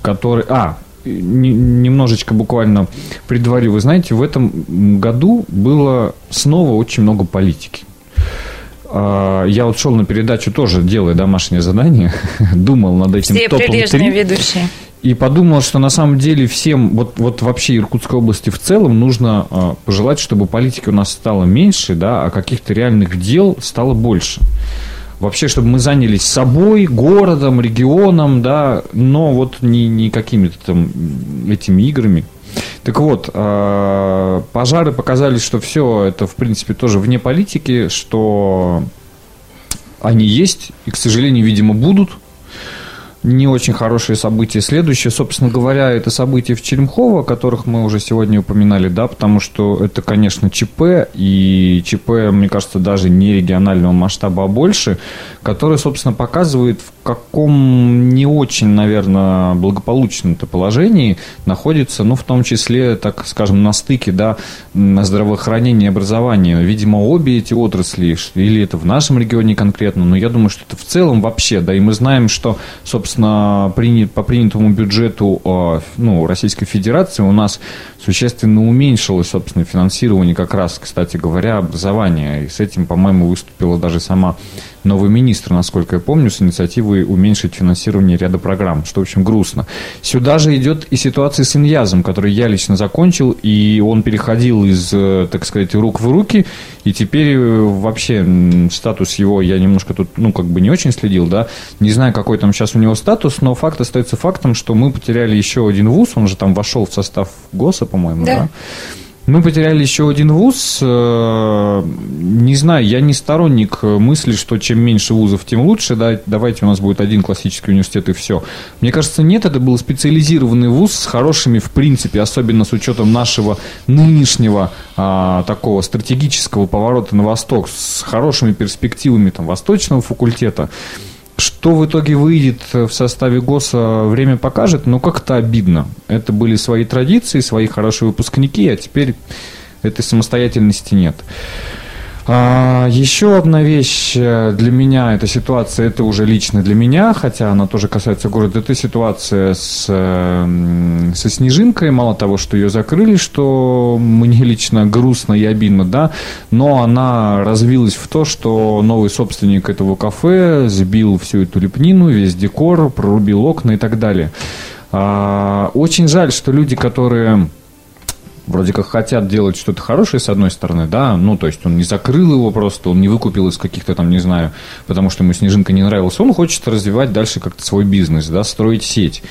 которые... А, немножечко буквально предварю. Вы знаете, в этом году было снова очень много политики. А, я вот шел на передачу тоже, делая домашнее задание, думал над этим Все топом прилежные ведущие. И подумал, что на самом деле всем, вот, вот вообще Иркутской области в целом, нужно э, пожелать, чтобы политики у нас стало меньше, да, а каких-то реальных дел стало больше вообще, чтобы мы занялись собой, городом, регионом, да, но вот не, не какими-то там этими играми. Так вот, а, пожары показали, что все это, в принципе, тоже вне политики, что они есть и, к сожалению, видимо, будут – не очень хорошие события. Следующее, собственно говоря, это события в Черемхово, о которых мы уже сегодня упоминали, да, потому что это, конечно, ЧП, и ЧП, мне кажется, даже не регионального масштаба, а больше, который, собственно, показывает, в каком не очень, наверное, благополучном-то положении находится, ну, в том числе, так скажем, на стыке, да, здравоохранения и образования. Видимо, обе эти отрасли, или это в нашем регионе конкретно, но я думаю, что это в целом вообще, да, и мы знаем, что, собственно, принят, по принятому бюджету а, ну, Российской Федерации у нас существенно уменьшилось, собственно, финансирование как раз, кстати говоря, образования. И с этим, по-моему, выступила даже сама новый министр, насколько я помню, с инициативой уменьшить финансирование ряда программ, что, в общем, грустно. Сюда же идет и ситуация с Иньязом, который я лично закончил, и он переходил из, э, так сказать, рук в руки, и теперь э, вообще статус его я немножко тут, ну, как бы не очень следил, да, не знаю, какой там сейчас у него статус, но факт остается фактом, что мы потеряли еще один вуз, он же там вошел в состав ГОСа, по-моему, да? да? Мы потеряли еще один вуз. Э, не знаю, я не сторонник мысли, что чем меньше вузов, тем лучше. Да, давайте у нас будет один классический университет и все. Мне кажется, нет, это был специализированный вуз с хорошими, в принципе, особенно с учетом нашего нынешнего а, такого стратегического поворота на восток, с хорошими перспективами там, восточного факультета. Что в итоге выйдет в составе ГОСа, время покажет, но как-то обидно. Это были свои традиции, свои хорошие выпускники, а теперь этой самостоятельности нет. А, еще одна вещь э, для меня, эта ситуация, это уже лично для меня, хотя она тоже касается города, это ситуация с, со Снежинкой, мало того, что ее закрыли, что мне лично грустно и обидно, да, но она развилась в то, что новый собственник этого кафе сбил всю эту лепнину, весь декор, прорубил окна и так далее. А, очень жаль, что люди, которые вроде как хотят делать что-то хорошее с одной стороны, да, ну, то есть он не закрыл его просто, он не выкупил из каких-то там, не знаю, потому что ему Снежинка не нравилась, он хочет развивать дальше как-то свой бизнес, да, строить сеть.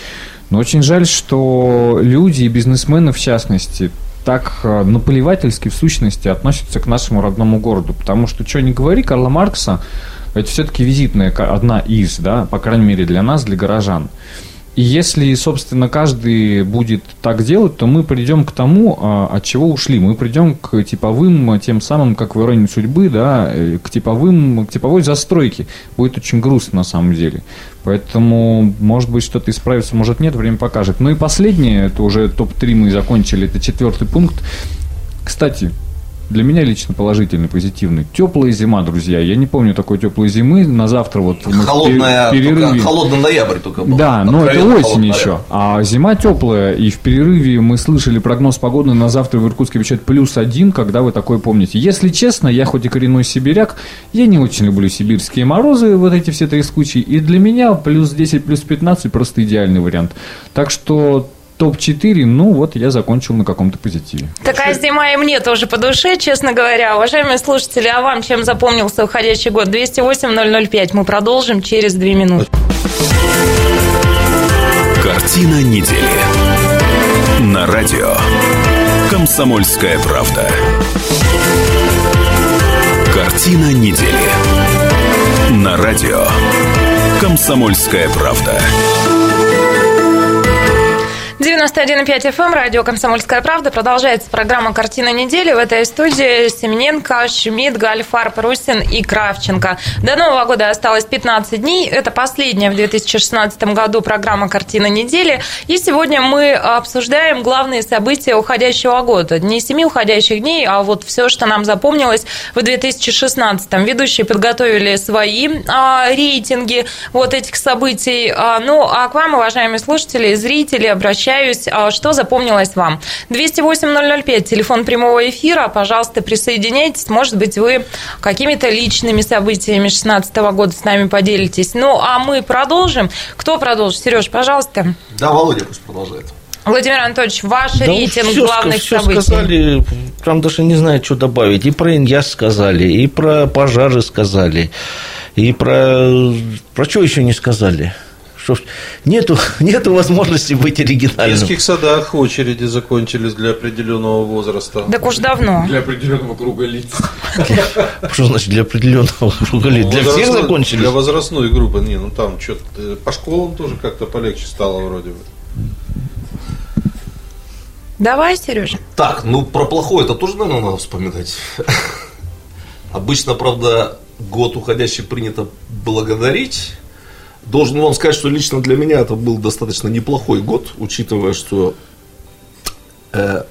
Но очень жаль, что люди и бизнесмены, в частности, так э, наплевательски в сущности относятся к нашему родному городу. Потому что, что ни говори, Карла Маркса, это все-таки визитная одна из, да, по крайней мере для нас, для горожан. И если, собственно, каждый будет так делать, то мы придем к тому, а, от чего ушли. Мы придем к типовым, тем самым, как в иронии судьбы, да, э, к типовым, к типовой застройке. Будет очень грустно на самом деле. Поэтому, может быть, что-то исправится, может нет, время покажет. Ну и последнее, это уже топ-3 мы закончили, это четвертый пункт. Кстати, для меня лично положительный, позитивный. Теплая зима, друзья. Я не помню такой теплой зимы. На завтра вот Холодная, перерыве... холодный ноябрь только был. Да, но это осень еще. А зима теплая. И в перерыве мы слышали прогноз погоды на завтра в Иркутске обещают плюс один, когда вы такое помните. Если честно, я хоть и коренной сибиряк, я не очень люблю сибирские морозы, вот эти все трескучие. И для меня плюс 10, плюс 15 просто идеальный вариант. Так что топ-4, ну вот я закончил на каком-то позитиве. Такая зима и мне тоже по душе, честно говоря. Уважаемые слушатели, а вам чем запомнился уходящий год? 208-005. Мы продолжим через две минуты. Картина недели. На радио. Комсомольская правда. Картина недели. На радио. Комсомольская правда. 91,5 FM, радио «Комсомольская правда». Продолжается программа «Картина недели». В этой студии Семененко, Шмидт, Гальфар, Прусин и Кравченко. До Нового года осталось 15 дней. Это последняя в 2016 году программа «Картина недели». И сегодня мы обсуждаем главные события уходящего года. Не семи уходящих дней, а вот все, что нам запомнилось в 2016. Ведущие подготовили свои а, рейтинги вот этих событий. А, ну, а к вам, уважаемые слушатели, зрители, обращаюсь общаюсь. А что запомнилось вам? 208-005, телефон прямого эфира. Пожалуйста, присоединяйтесь. Может быть, вы какими-то личными событиями 2016 года с нами поделитесь. Ну, а мы продолжим. Кто продолжит? Сереж, пожалуйста. Да, Володя пусть продолжает. Владимир Анатольевич, ваш да рейтинг все, главных все событий. сказали, там даже не знаю, что добавить. И про Иньяс сказали, и про пожары сказали, и про... Про что еще не сказали? Что нету, нету возможности быть оригинальным. В детских садах очереди закончились для определенного возраста. Так уж давно. Для определенного круга лиц. Что значит для определенного круга лиц? Для всех закончились? Для возрастной группы. Не, ну там что-то э, по школам тоже как-то полегче стало вроде бы. Давай, Сережа. Так, ну про плохое это тоже, наверное, надо вспоминать. Обычно, правда, год уходящий принято благодарить Должен вам сказать, что лично для меня это был достаточно неплохой год, учитывая, что э,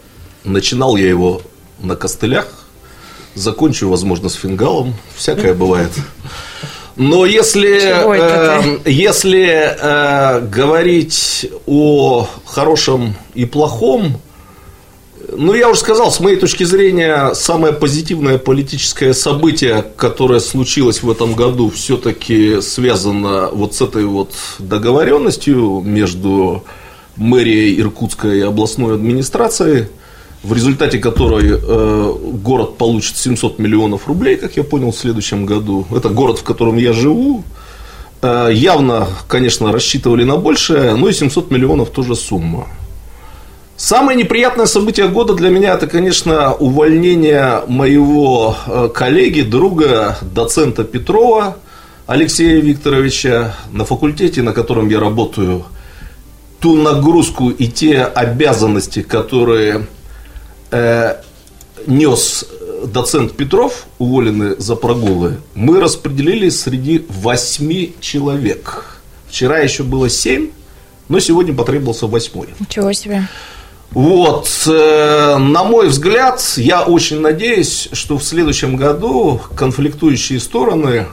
начинал я его на костылях, закончу, возможно, с фингалом, всякое бывает. Но если, э, если э, говорить о хорошем и плохом, ну, я уже сказал, с моей точки зрения, самое позитивное политическое событие, которое случилось в этом году, все-таки связано вот с этой вот договоренностью между мэрией Иркутской и областной администрацией, в результате которой э, город получит 700 миллионов рублей, как я понял, в следующем году. Это город, в котором я живу. Э, явно, конечно, рассчитывали на большее, но и 700 миллионов тоже сумма. Самое неприятное событие года для меня это, конечно, увольнение моего э, коллеги, друга, доцента Петрова Алексея Викторовича на факультете, на котором я работаю. Ту нагрузку и те обязанности, которые э, нес доцент Петров, уволенный за прогулы, мы распределили среди восьми человек. Вчера еще было семь, но сегодня потребовался восьмой. Ничего себе. Вот, э, на мой взгляд, я очень надеюсь, что в следующем году конфликтующие стороны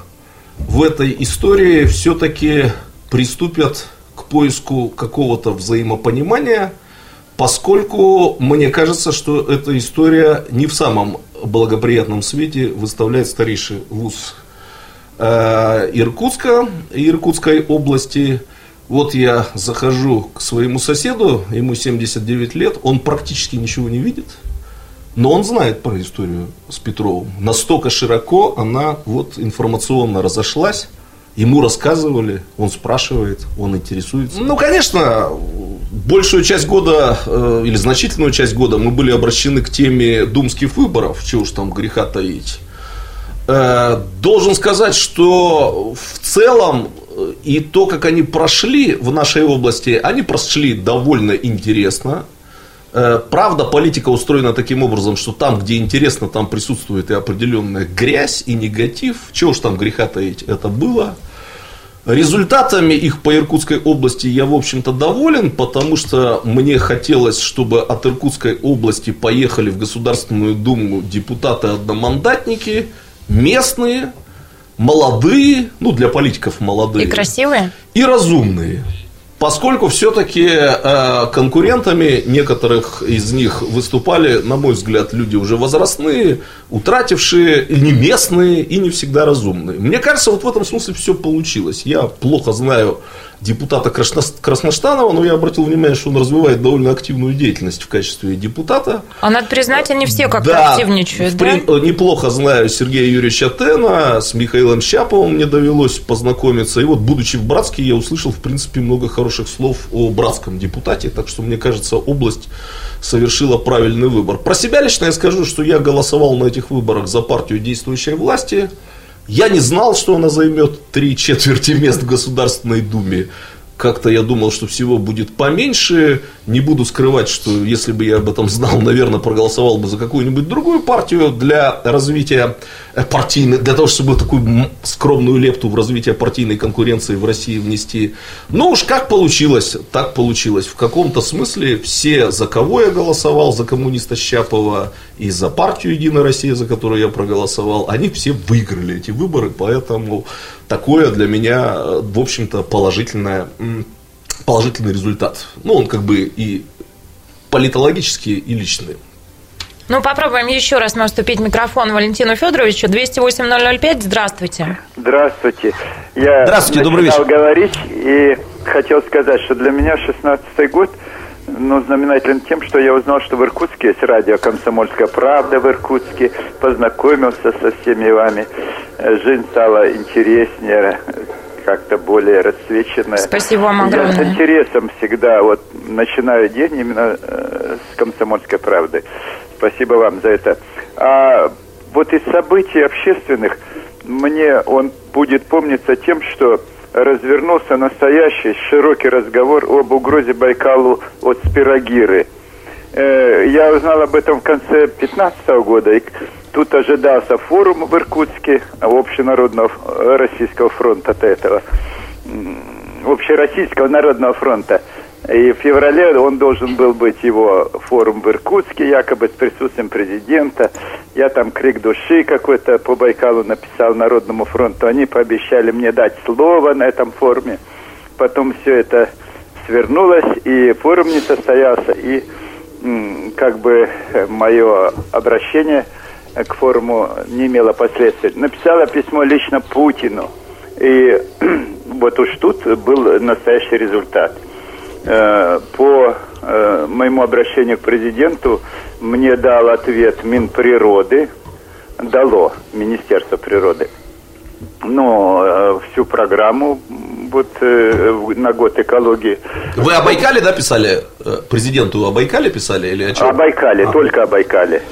в этой истории все-таки приступят к поиску какого-то взаимопонимания, поскольку мне кажется, что эта история не в самом благоприятном свете выставляет старейший вуз э, Иркутска, Иркутской области – вот я захожу к своему соседу, ему 79 лет, он практически ничего не видит, но он знает про историю с Петровым. Настолько широко она вот информационно разошлась, ему рассказывали, он спрашивает, он интересуется. Ну, конечно, большую часть года э, или значительную часть года мы были обращены к теме думских выборов, чего уж там греха таить. Э, должен сказать, что в целом и то, как они прошли в нашей области, они прошли довольно интересно. Э, правда, политика устроена таким образом, что там, где интересно, там присутствует и определенная грязь, и негатив. Чего уж там греха таить, это было. Результатами их по Иркутской области я, в общем-то, доволен, потому что мне хотелось, чтобы от Иркутской области поехали в Государственную Думу депутаты-одномандатники, местные, молодые, ну для политиков молодые. И красивые. И разумные. Поскольку все-таки э, конкурентами некоторых из них выступали, на мой взгляд, люди уже возрастные, утратившие, не местные и не всегда разумные. Мне кажется, вот в этом смысле все получилось. Я плохо знаю депутата Красноштанова, но я обратил внимание, что он развивает довольно активную деятельность в качестве депутата. А надо признать, они все как-то да, активничают, да? Неплохо знаю Сергея Юрьевича Тена, с Михаилом Щаповым мне довелось познакомиться. И вот, будучи в Братске, я услышал, в принципе, много хороших слов о братском депутате, так что, мне кажется, область совершила правильный выбор. Про себя лично я скажу, что я голосовал на этих выборах за партию действующей власти – я не знал, что она займет три четверти мест в Государственной Думе. Как-то я думал, что всего будет поменьше. Не буду скрывать, что если бы я об этом знал, наверное, проголосовал бы за какую-нибудь другую партию для развития э, партийной, для того, чтобы такую скромную лепту в развитие партийной конкуренции в России внести. Но уж как получилось, так получилось. В каком-то смысле все, за кого я голосовал, за коммуниста Щапова и за партию Единая Россия, за которую я проголосовал, они все выиграли эти выборы, поэтому такое для меня, э, в общем-то, положительное, положительный результат. Ну, он как бы и политологический, и личный. Ну, попробуем еще раз наступить микрофон Валентину Федоровичу. 208-005, здравствуйте. Здравствуйте. Я здравствуйте, добрый вечер. говорить и хотел сказать, что для меня 16-й год ну, знаменателен тем, что я узнал, что в Иркутске есть радио «Комсомольская правда» в Иркутске, познакомился со всеми вами. Жизнь стала интереснее, как-то более расцвеченная. Спасибо вам огромное. Я с интересом всегда вот начинаю день именно э, с «Комсомольской правды». Спасибо вам за это. А вот из событий общественных мне он будет помниться тем, что развернулся настоящий широкий разговор об угрозе Байкалу от спирогиры. Э, я узнал об этом в конце 2015 года, и тут ожидался форум в Иркутске Общенародного э, Российского фронта от этого, Общероссийского народного фронта. И в феврале он должен был быть его форум в Иркутске, якобы с присутствием президента. Я там крик души какой-то по Байкалу написал Народному фронту. Они пообещали мне дать слово на этом форуме. Потом все это свернулось, и форум не состоялся. И как бы мое обращение к форуму не имело последствий. Написала письмо лично Путину. И вот уж тут был настоящий результат – Э, по э, моему обращению к президенту мне дал ответ Минприроды, дало Министерство природы. Но э, всю программу вот на год экологии. Вы о Байкале, да, писали? Президенту о Байкале писали или о чем? О Байкале, а. только о Байкале.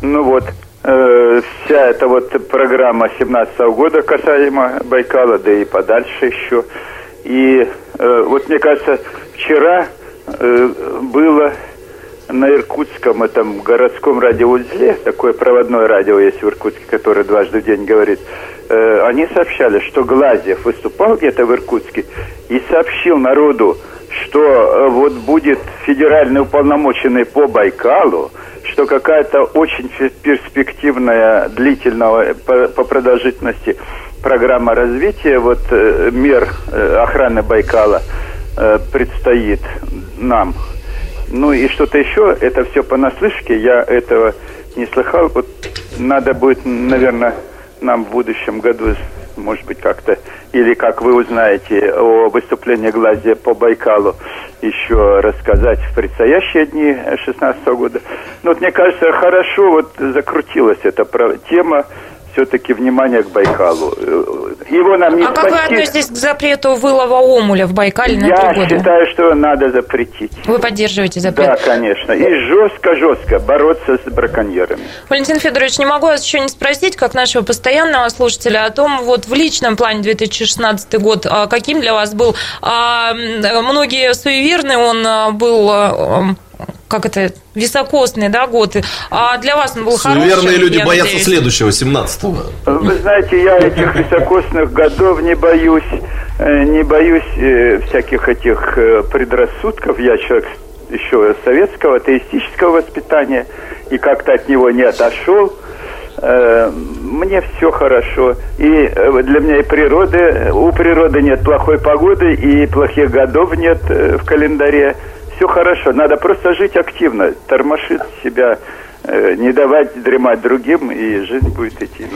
Ну вот, вся эта вот программа 17 -го года касаемо Байкала, да и подальше еще. И вот мне кажется, вчера э, было на Иркутском этом городском радиоузле, такое проводное радио есть в Иркутске, которое дважды в день говорит, э, они сообщали, что Глазьев выступал где-то в Иркутске и сообщил народу, что э, вот будет федеральный уполномоченный по Байкалу, что какая-то очень перспективная, длительного по, по продолжительности программа развития вот э, мер э, охраны Байкала – Э, предстоит нам. Ну и что-то еще, это все понаслышке, я этого не слыхал. Вот надо будет, наверное, нам в будущем году, может быть, как-то, или как вы узнаете о выступлении Глазия по Байкалу, еще рассказать в предстоящие дни 16 года. Ну, вот мне кажется, хорошо вот закрутилась эта тема все-таки внимание к Байкалу. Его нам не А спасти. как вы относитесь к запрету вылова омуля в Байкале на Я три года? Я считаю, что надо запретить. Вы поддерживаете запрет? Да, конечно. И жестко-жестко бороться с браконьерами. Валентин Федорович, не могу вас еще не спросить, как нашего постоянного слушателя, о том, вот в личном плане 2016 год, а каким для вас был? А, многие суеверны, он а, был как это, високосный, да, год. А для вас он был Суеверные хорошим? Суеверные люди боятся надеюсь. следующего, 17-го. Вы знаете, я этих високосных годов не боюсь, э, не боюсь э, всяких этих э, предрассудков. Я человек еще советского, атеистического воспитания, и как-то от него не отошел. Мне все хорошо. И для меня и природы, у природы нет плохой погоды, и плохих годов нет в календаре все хорошо. Надо просто жить активно, тормошить себя, э, не давать дремать другим, и жизнь будет идти.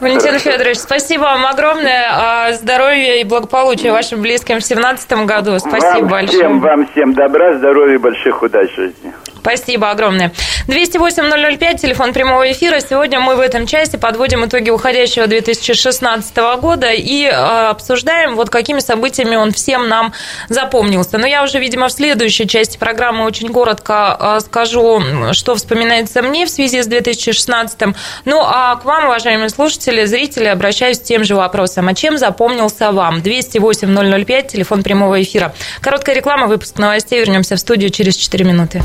Валентин. Федорович, спасибо вам огромное. А, здоровья и благополучия вашим близким в 2017 году. Спасибо вам большое. Всем, вам всем добра, здоровья и больших удач в жизни. Спасибо огромное. 208-005, телефон прямого эфира. Сегодня мы в этом часе подводим итоги уходящего 2016 года и э, обсуждаем, вот какими событиями он всем нам запомнился. Но я уже, видимо, в следующей части программы очень коротко э, скажу, что вспоминается мне в связи с 2016. Ну, а к вам, уважаемые слушатели, зрители, обращаюсь с тем же вопросом. А чем запомнился вам? 208-005, телефон прямого эфира. Короткая реклама, выпуск новостей. Вернемся в студию через 4 минуты.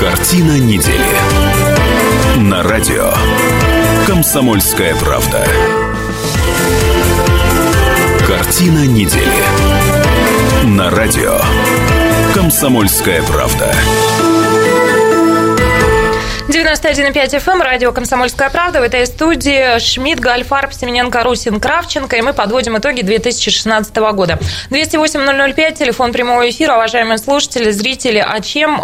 Картина недели. На радио. Комсомольская правда. Картина недели. На радио. Комсомольская правда. 91,5 FM, радио «Комсомольская правда». В этой студии Шмидт, Гальфарб, Семененко, Русин, Кравченко. И мы подводим итоги 2016 года. 208-005, телефон прямого эфира. Уважаемые слушатели, зрители, а чем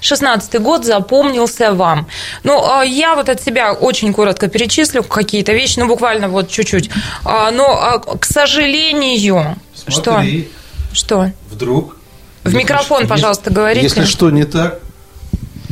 16 год запомнился вам? Ну, а, я вот от себя очень коротко перечислю какие-то вещи, ну, буквально вот чуть-чуть. А, но, а, к сожалению... Смотри. Что? Что? Вдруг. В микрофон, пожалуйста, говорите. Если что не так,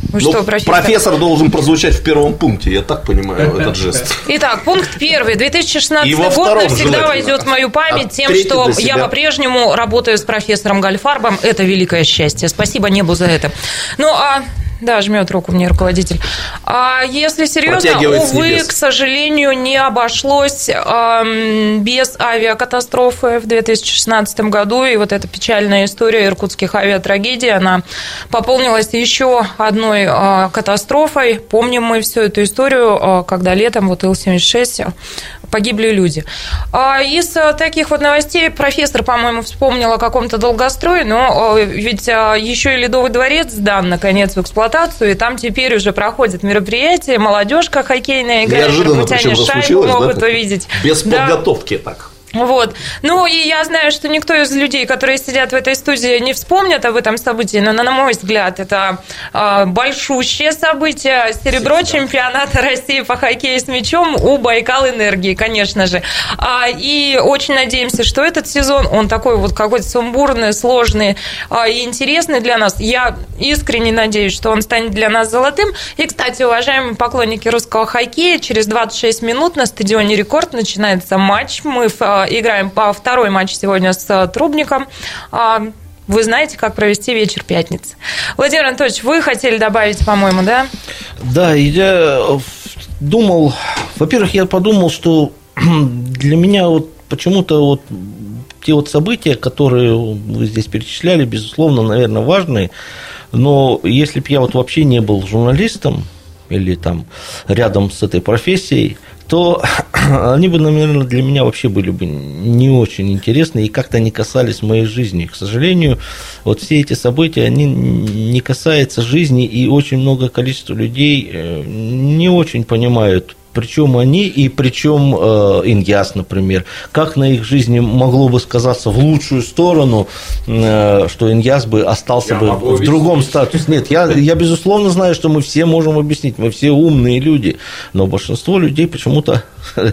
вы Ну, что, профессор? профессор должен прозвучать в первом пункте, я так понимаю этот жест. Итак, пункт первый. 2016 И во год навсегда желательно. войдет в мою память А тем, что я по-прежнему работаю с профессором Гальфарбом. Это великое счастье. Спасибо небу за это. Ну, а да, жмет руку мне руководитель. А если серьезно, увы, к сожалению, не обошлось ам, без авиакатастрофы в 2016 году. И вот эта печальная история иркутских авиатрагедий, она пополнилась еще одной а, катастрофой. Помним мы всю эту историю, а, когда летом вот Ил-76 погибли люди. А Из а, таких вот новостей профессор, по-моему, вспомнил о каком-то долгострое, но ведь а, еще и Ледовый дворец сдан, наконец, в эксплуатацию, и там теперь уже проходят мероприятия, молодежка хоккейная играет, Неожиданно причем шайбу случилось, да, могут так? увидеть. Без Да. подготовки так. Вот. Ну, и я знаю, что никто из людей, которые сидят в этой студии, не вспомнят об этом событии, но, на мой взгляд, это а, большущее событие. Серебро чемпионата России по хоккею с мячом у Байкал Энергии, конечно же. А, и очень надеемся, что этот сезон, он такой вот какой-то сумбурный, сложный а, и интересный для нас. Я искренне надеюсь, что он станет для нас золотым. И, кстати, уважаемые поклонники русского хоккея, через 26 минут на стадионе «Рекорд» начинается матч. Мы а, играем по второй матч сегодня с а, Трубником. А, Вы знаете, как провести вечер пятницы. Владимир Анатольевич, вы хотели добавить, по-моему, да? Да, я э, думал, во-первых, я подумал, что для меня вот почему-то вот те вот события, которые вы здесь перечисляли, безусловно, наверное, важные, но если бы я вот вообще не был журналистом или там рядом с этой профессией, то они бы, наверное, для меня вообще были бы не очень интересны и как-то не касались моей жизни. К сожалению, вот все эти события, они не касаются жизни, и очень много количества людей э, не очень понимают, причем они и причем э, Иньяс, например, как на их жизни могло бы сказаться в лучшую сторону, э, что Иньяс бы остался Я бы в другом статусе. Нет, я, я безусловно знаю, что мы все можем объяснить, мы все умные люди, но большинство людей почему-то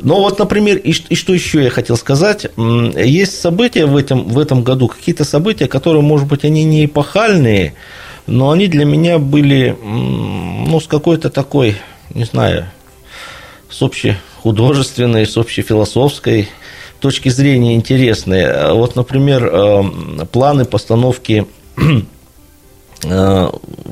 ну вот, например, и, и что еще я хотел сказать, есть события в этом, в этом году, какие-то события, которые, может быть, они не эпохальные, но они для меня были, ну, с какой-то такой, не знаю, с общехудожественной, с общефилософской точки зрения интересные. Вот, например, э, планы постановки э,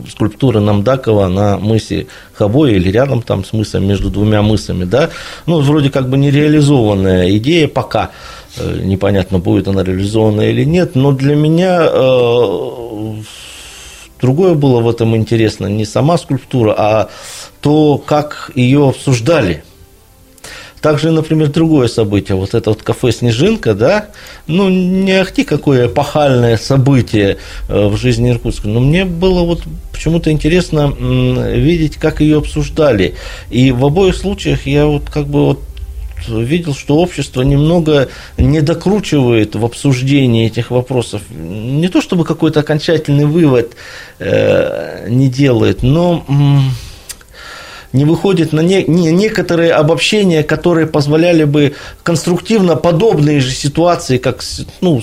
скульптуры Намдакова на мысе Хабой или рядом там с мысом, между двумя мысами, да, ну, вроде как бы нереализованная идея пока, Э, непонятно, будет она реализована или нет, но для меня э, другое было в этом интересно, не сама скульптура, а то, как ее обсуждали. Также, например, другое событие, вот это вот кафе «Снежинка», да, ну, не ахти какое эпохальное событие э, в жизни Иркутска, но мне было вот почему-то интересно видеть, как ее обсуждали. И в обоих случаях я вот как бы вот видел, что общество немного не докручивает в обсуждении этих вопросов. Не то чтобы какой-то окончательный вывод э, не делает, но не выходит на не, не- некоторые обобщения, которые позволяли бы конструктивно подобные же ситуации, как ну,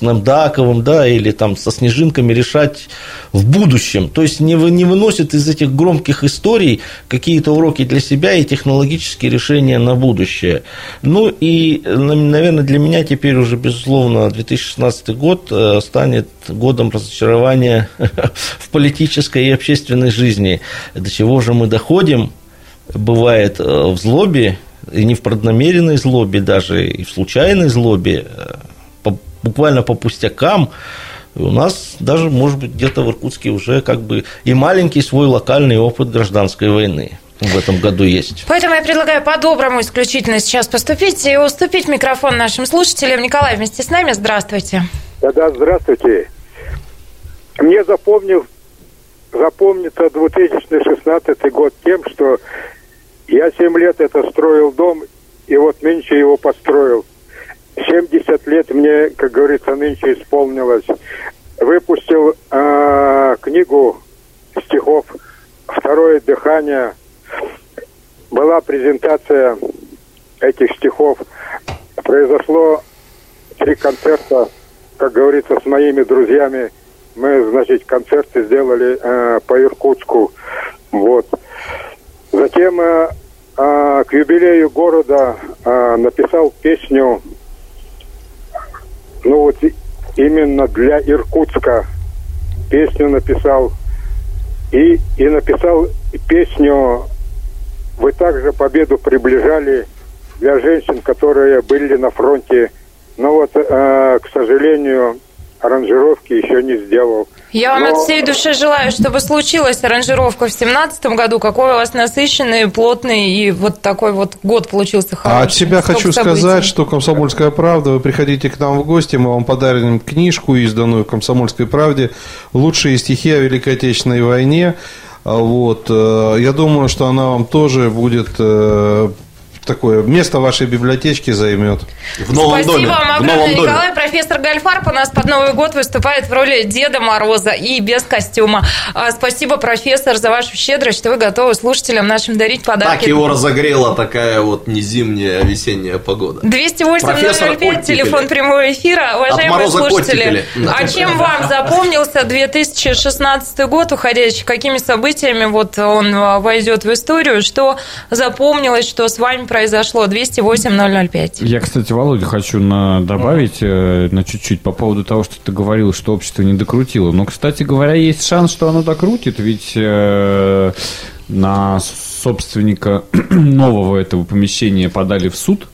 с Намдаковым, да, или там со Снежинками решать в будущем. То есть не, не выносит из этих громких историй какие-то уроки для себя и технологические решения на будущее. Ну и, наверное, для меня теперь уже, безусловно, 2016 год э, станет годом разочарования в политической и общественной жизни. До чего же мы доходим, бывает э, в злобе, и не в преднамеренной злобе даже, и в случайной злобе, э, буквально по пустякам, у нас даже, может быть, где-то в Иркутске уже как бы и маленький свой локальный опыт гражданской войны в этом году есть. Поэтому я предлагаю по-доброму исключительно сейчас поступить и уступить микрофон нашим слушателям. Николай вместе с нами, здравствуйте. Да-да, здравствуйте. Мне запомнил, запомнится 2016 год тем, что я 7 лет это строил дом, и вот нынче его построил. 70 лет мне, как говорится, нынче исполнилось. Выпустил э, книгу стихов «Второе дыхание». Была презентация этих стихов. Произошло три концерта, как говорится, с моими друзьями. Мы, значит, концерты сделали э, по Иркутску. Вот. Затем э, э, к юбилею города э, написал песню, ну вот именно для Иркутска песню написал. И, и написал песню «Вы также победу приближали» для женщин, которые были на фронте. Но вот, э, к сожалению, аранжировки еще не сделал. Я вам Но... от всей души желаю, чтобы случилась аранжировка в 2017 году. Какой у вас насыщенный, плотный и вот такой вот год получился хороший. А от себя Сколько хочу событий. сказать, что «Комсомольская правда», вы приходите к нам в гости, мы вам подарим книжку, изданную в «Комсомольской правде», лучшие стихи о Великой Отечественной войне. Вот. Э, я думаю, что она вам тоже будет э, такое место вашей библиотечки займет. В новом Спасибо доме. вам огромное, новом Николай. Доме. Профессор Гальфарб у нас под Новый год выступает в роли Деда Мороза и без костюма. А, спасибо, профессор, за вашу щедрость, что вы готовы слушателям нашим дарить подарки. Так его разогрела такая вот не зимняя, а весенняя погода. 208 телефон прямого эфира. Уважаемые слушатели, а чем вам запомнился 2016 год уходящий? Какими событиями вот он а, войдет в историю? Что запомнилось, что с вами произошло. 208-005. Я, кстати, Володя, хочу на, добавить э, на чуть-чуть по поводу того, что ты говорил, что общество не докрутило. Но, кстати говоря, есть шанс, что оно докрутит, ведь э, на собственника нового этого помещения подали в суд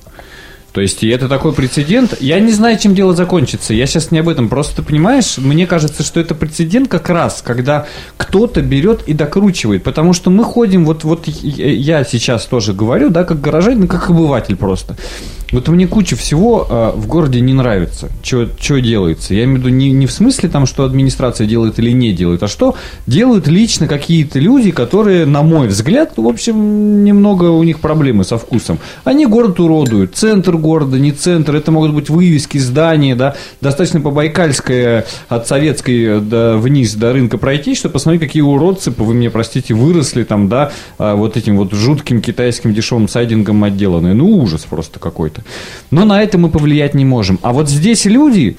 то есть, и это такой прецедент. Я не знаю, чем дело закончится. Я сейчас не об этом. Просто, ты понимаешь, мне кажется, что это прецедент как раз, когда кто-то берет и докручивает. Потому что мы ходим, вот, вот я сейчас тоже говорю, да, как горожанин, как обыватель просто. Вот мне куча всего э, в городе не нравится, что делается. Я имею в виду не, не в смысле там, что администрация делает или не делает, а что делают лично какие-то люди, которые, на мой взгляд, в общем, немного у них проблемы со вкусом. Они город уродуют, центр города, не центр, это могут быть вывески, здания, да, достаточно по Байкальской от Советской до, вниз до рынка пройти, чтобы посмотреть, какие уродцы, вы мне простите, выросли там, да, а, вот этим вот жутким китайским дешевым сайдингом отделанные. Ну, ужас просто какой-то. Но на это мы повлиять не можем. А вот здесь люди,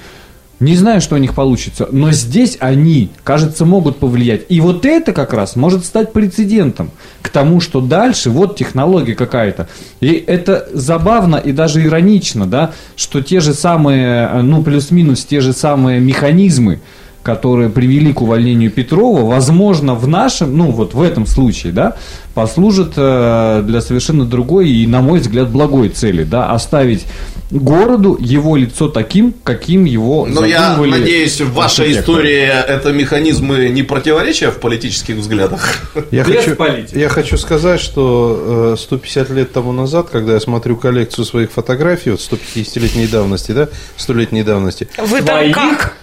не знаю, что у них получится, но здесь они, кажется, могут повлиять. И вот это как раз может стать прецедентом к тому, что дальше вот технология какая-то. И это забавно и даже иронично, да, что те же самые, ну, плюс-минус те же самые механизмы, которые привели к увольнению Петрова, возможно, в нашем, ну вот в этом случае, да, послужит э, для совершенно другой и, на мой взгляд, благой цели, да, оставить городу его лицо таким, каким его Но я надеюсь, в вашей истории это механизмы не противоречия в политических взглядах. Я, хочу, я хочу сказать, что 150 э, лет тому назад, когда я смотрю коллекцию своих фотографий, вот 150-летней давности, да, 100-летней давности. Вы там как?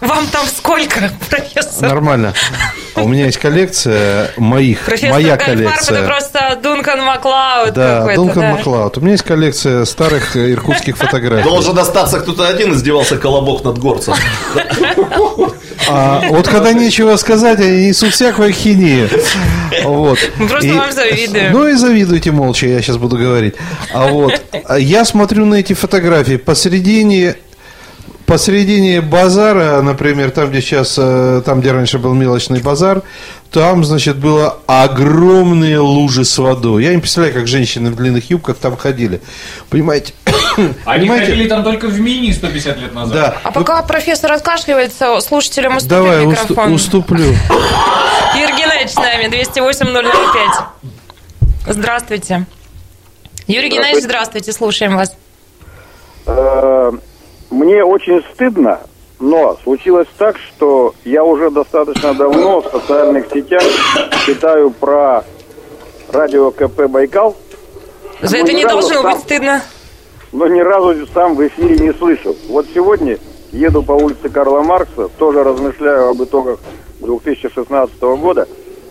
Вам там сколько, профессор? Нормально. А у меня есть коллекция моих, профессор моя коллекция. это просто Дункан Маклауд Да, Дункан да. Маклауд. У меня есть коллекция старых иркутских фотографий. Должен остаться кто-то один издевался колобок над горцем. А, вот когда нечего сказать, они несут всякую хинею. Вот. Просто и, вам завидую. Ну и завидуйте молча, я сейчас буду говорить. А вот я смотрю на эти фотографии. Посередине посередине базара, например, там, где сейчас, э, там, где раньше был мелочный базар, там, значит, было огромные лужи с водой. Я не представляю, как женщины в длинных юбках там ходили. Понимаете? Они Понимаете? ходили там только в мини 150 лет назад. Да. А пока профессор откашливается, слушателям уступим Давай, микрофон. уступлю. Юрий Геннадьевич с нами, 208-005. Здравствуйте. Юрий Геннадьевич, здравствуйте, слушаем вас. Мне очень стыдно, но случилось так, что я уже достаточно давно в социальных сетях читаю про радио КП «Байкал», За это не должно сам- быть стыдно. но ни разу сам в эфире не слышал. Вот сегодня еду по улице Карла Маркса, тоже размышляю об итогах 2016 года,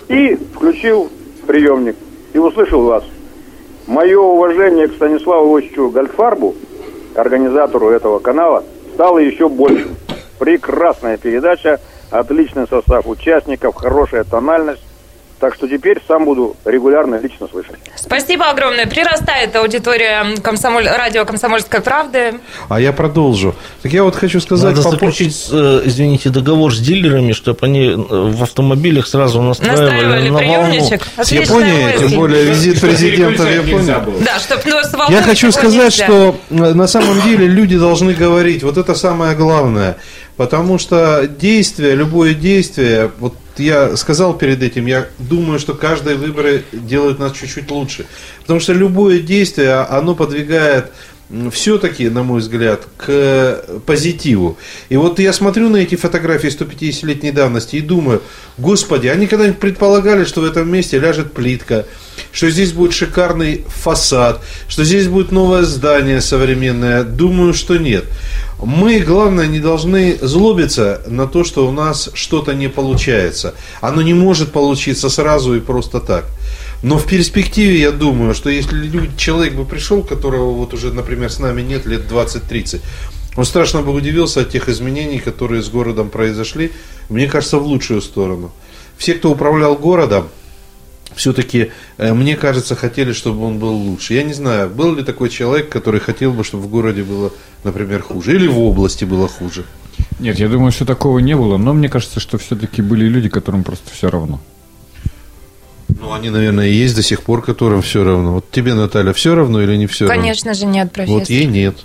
и включил приемник и услышал вас. Мое уважение к Станиславу Ильичу Гольдфарбу, организатору этого канала, стало еще больше. Прекрасная передача, отличный состав участников, хорошая тональность. Так что теперь сам буду регулярно лично слышать. Спасибо огромное. Прирастает аудитория комсомоль... радио «Комсомольская правда». А я продолжу. Так я вот хочу сказать... Надо по заключить, э, извините, договор с дилерами, чтобы они э, в автомобилях сразу настраивали, Настраивали на волну. приемничек. С Отличная Японией, тем более визит президента в Японию. Да, чтобы ну, с Я хочу сказать, нельзя. что э, на самом деле люди должны говорить, вот это самое главное, потому что действие, любое действие, вот я сказал перед этим, я думаю, что каждые выборы делают нас чуть-чуть лучше, потому что любое действие, оно подвигает все-таки, на мой взгляд, к позитиву. И вот я смотрю на эти фотографии 150-летней давности и думаю, господи, они когда-нибудь предполагали, что в этом месте ляжет плитка, что здесь будет шикарный фасад, что здесь будет новое здание современное? Думаю, что нет. Мы, главное, не должны злобиться на то, что у нас что-то не получается. Оно не может получиться сразу и просто так. Но в перспективе я думаю, что если люди, человек бы пришел, которого вот уже, например, с нами нет лет 20-30, он страшно бы удивился от тех изменений, которые с городом произошли, мне кажется, в лучшую сторону. Все, кто управлял городом, все-таки, э, мне кажется, хотели, чтобы он был лучше. Я не знаю, был ли такой человек, который хотел бы, чтобы в городе было, например, хуже, или в области было хуже. Нет, я думаю, что такого не было, но мне кажется, что все-таки были люди, которым просто все равно. Ну, они, наверное, и есть до сих пор, которым все равно. Вот тебе, Наталья, все равно или не все равно? Конечно же нет, профессор. Вот ей нет.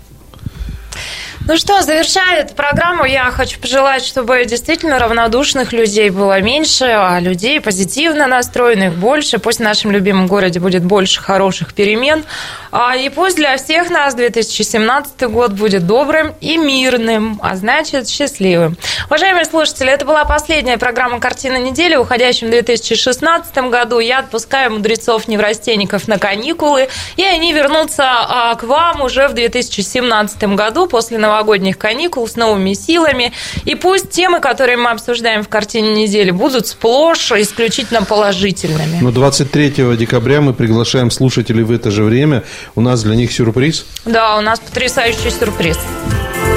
Ну что, завершая эту программу, я хочу пожелать, чтобы действительно равнодушных людей было меньше, а людей позитивно настроенных больше. Пусть в нашем любимом городе будет больше хороших перемен. А, И пусть для всех нас 2017 год будет добрым и мирным, а значит счастливым. Уважаемые слушатели, это была последняя программа «Картина недели». В уходящем 2016 году я отпускаю мудрецов-неврастенников на каникулы, и они вернутся а, к вам уже в 2017 году после новогодних каникул с новыми силами. И пусть темы, которые мы обсуждаем в «Картине недели», будут сплошь исключительно положительными. Но 23 декабря мы приглашаем слушателей в это же время. У нас для них сюрприз. Да, у нас потрясающий сюрприз.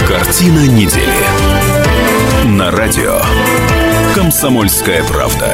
Картина недели. На радио. Комсомольская правда.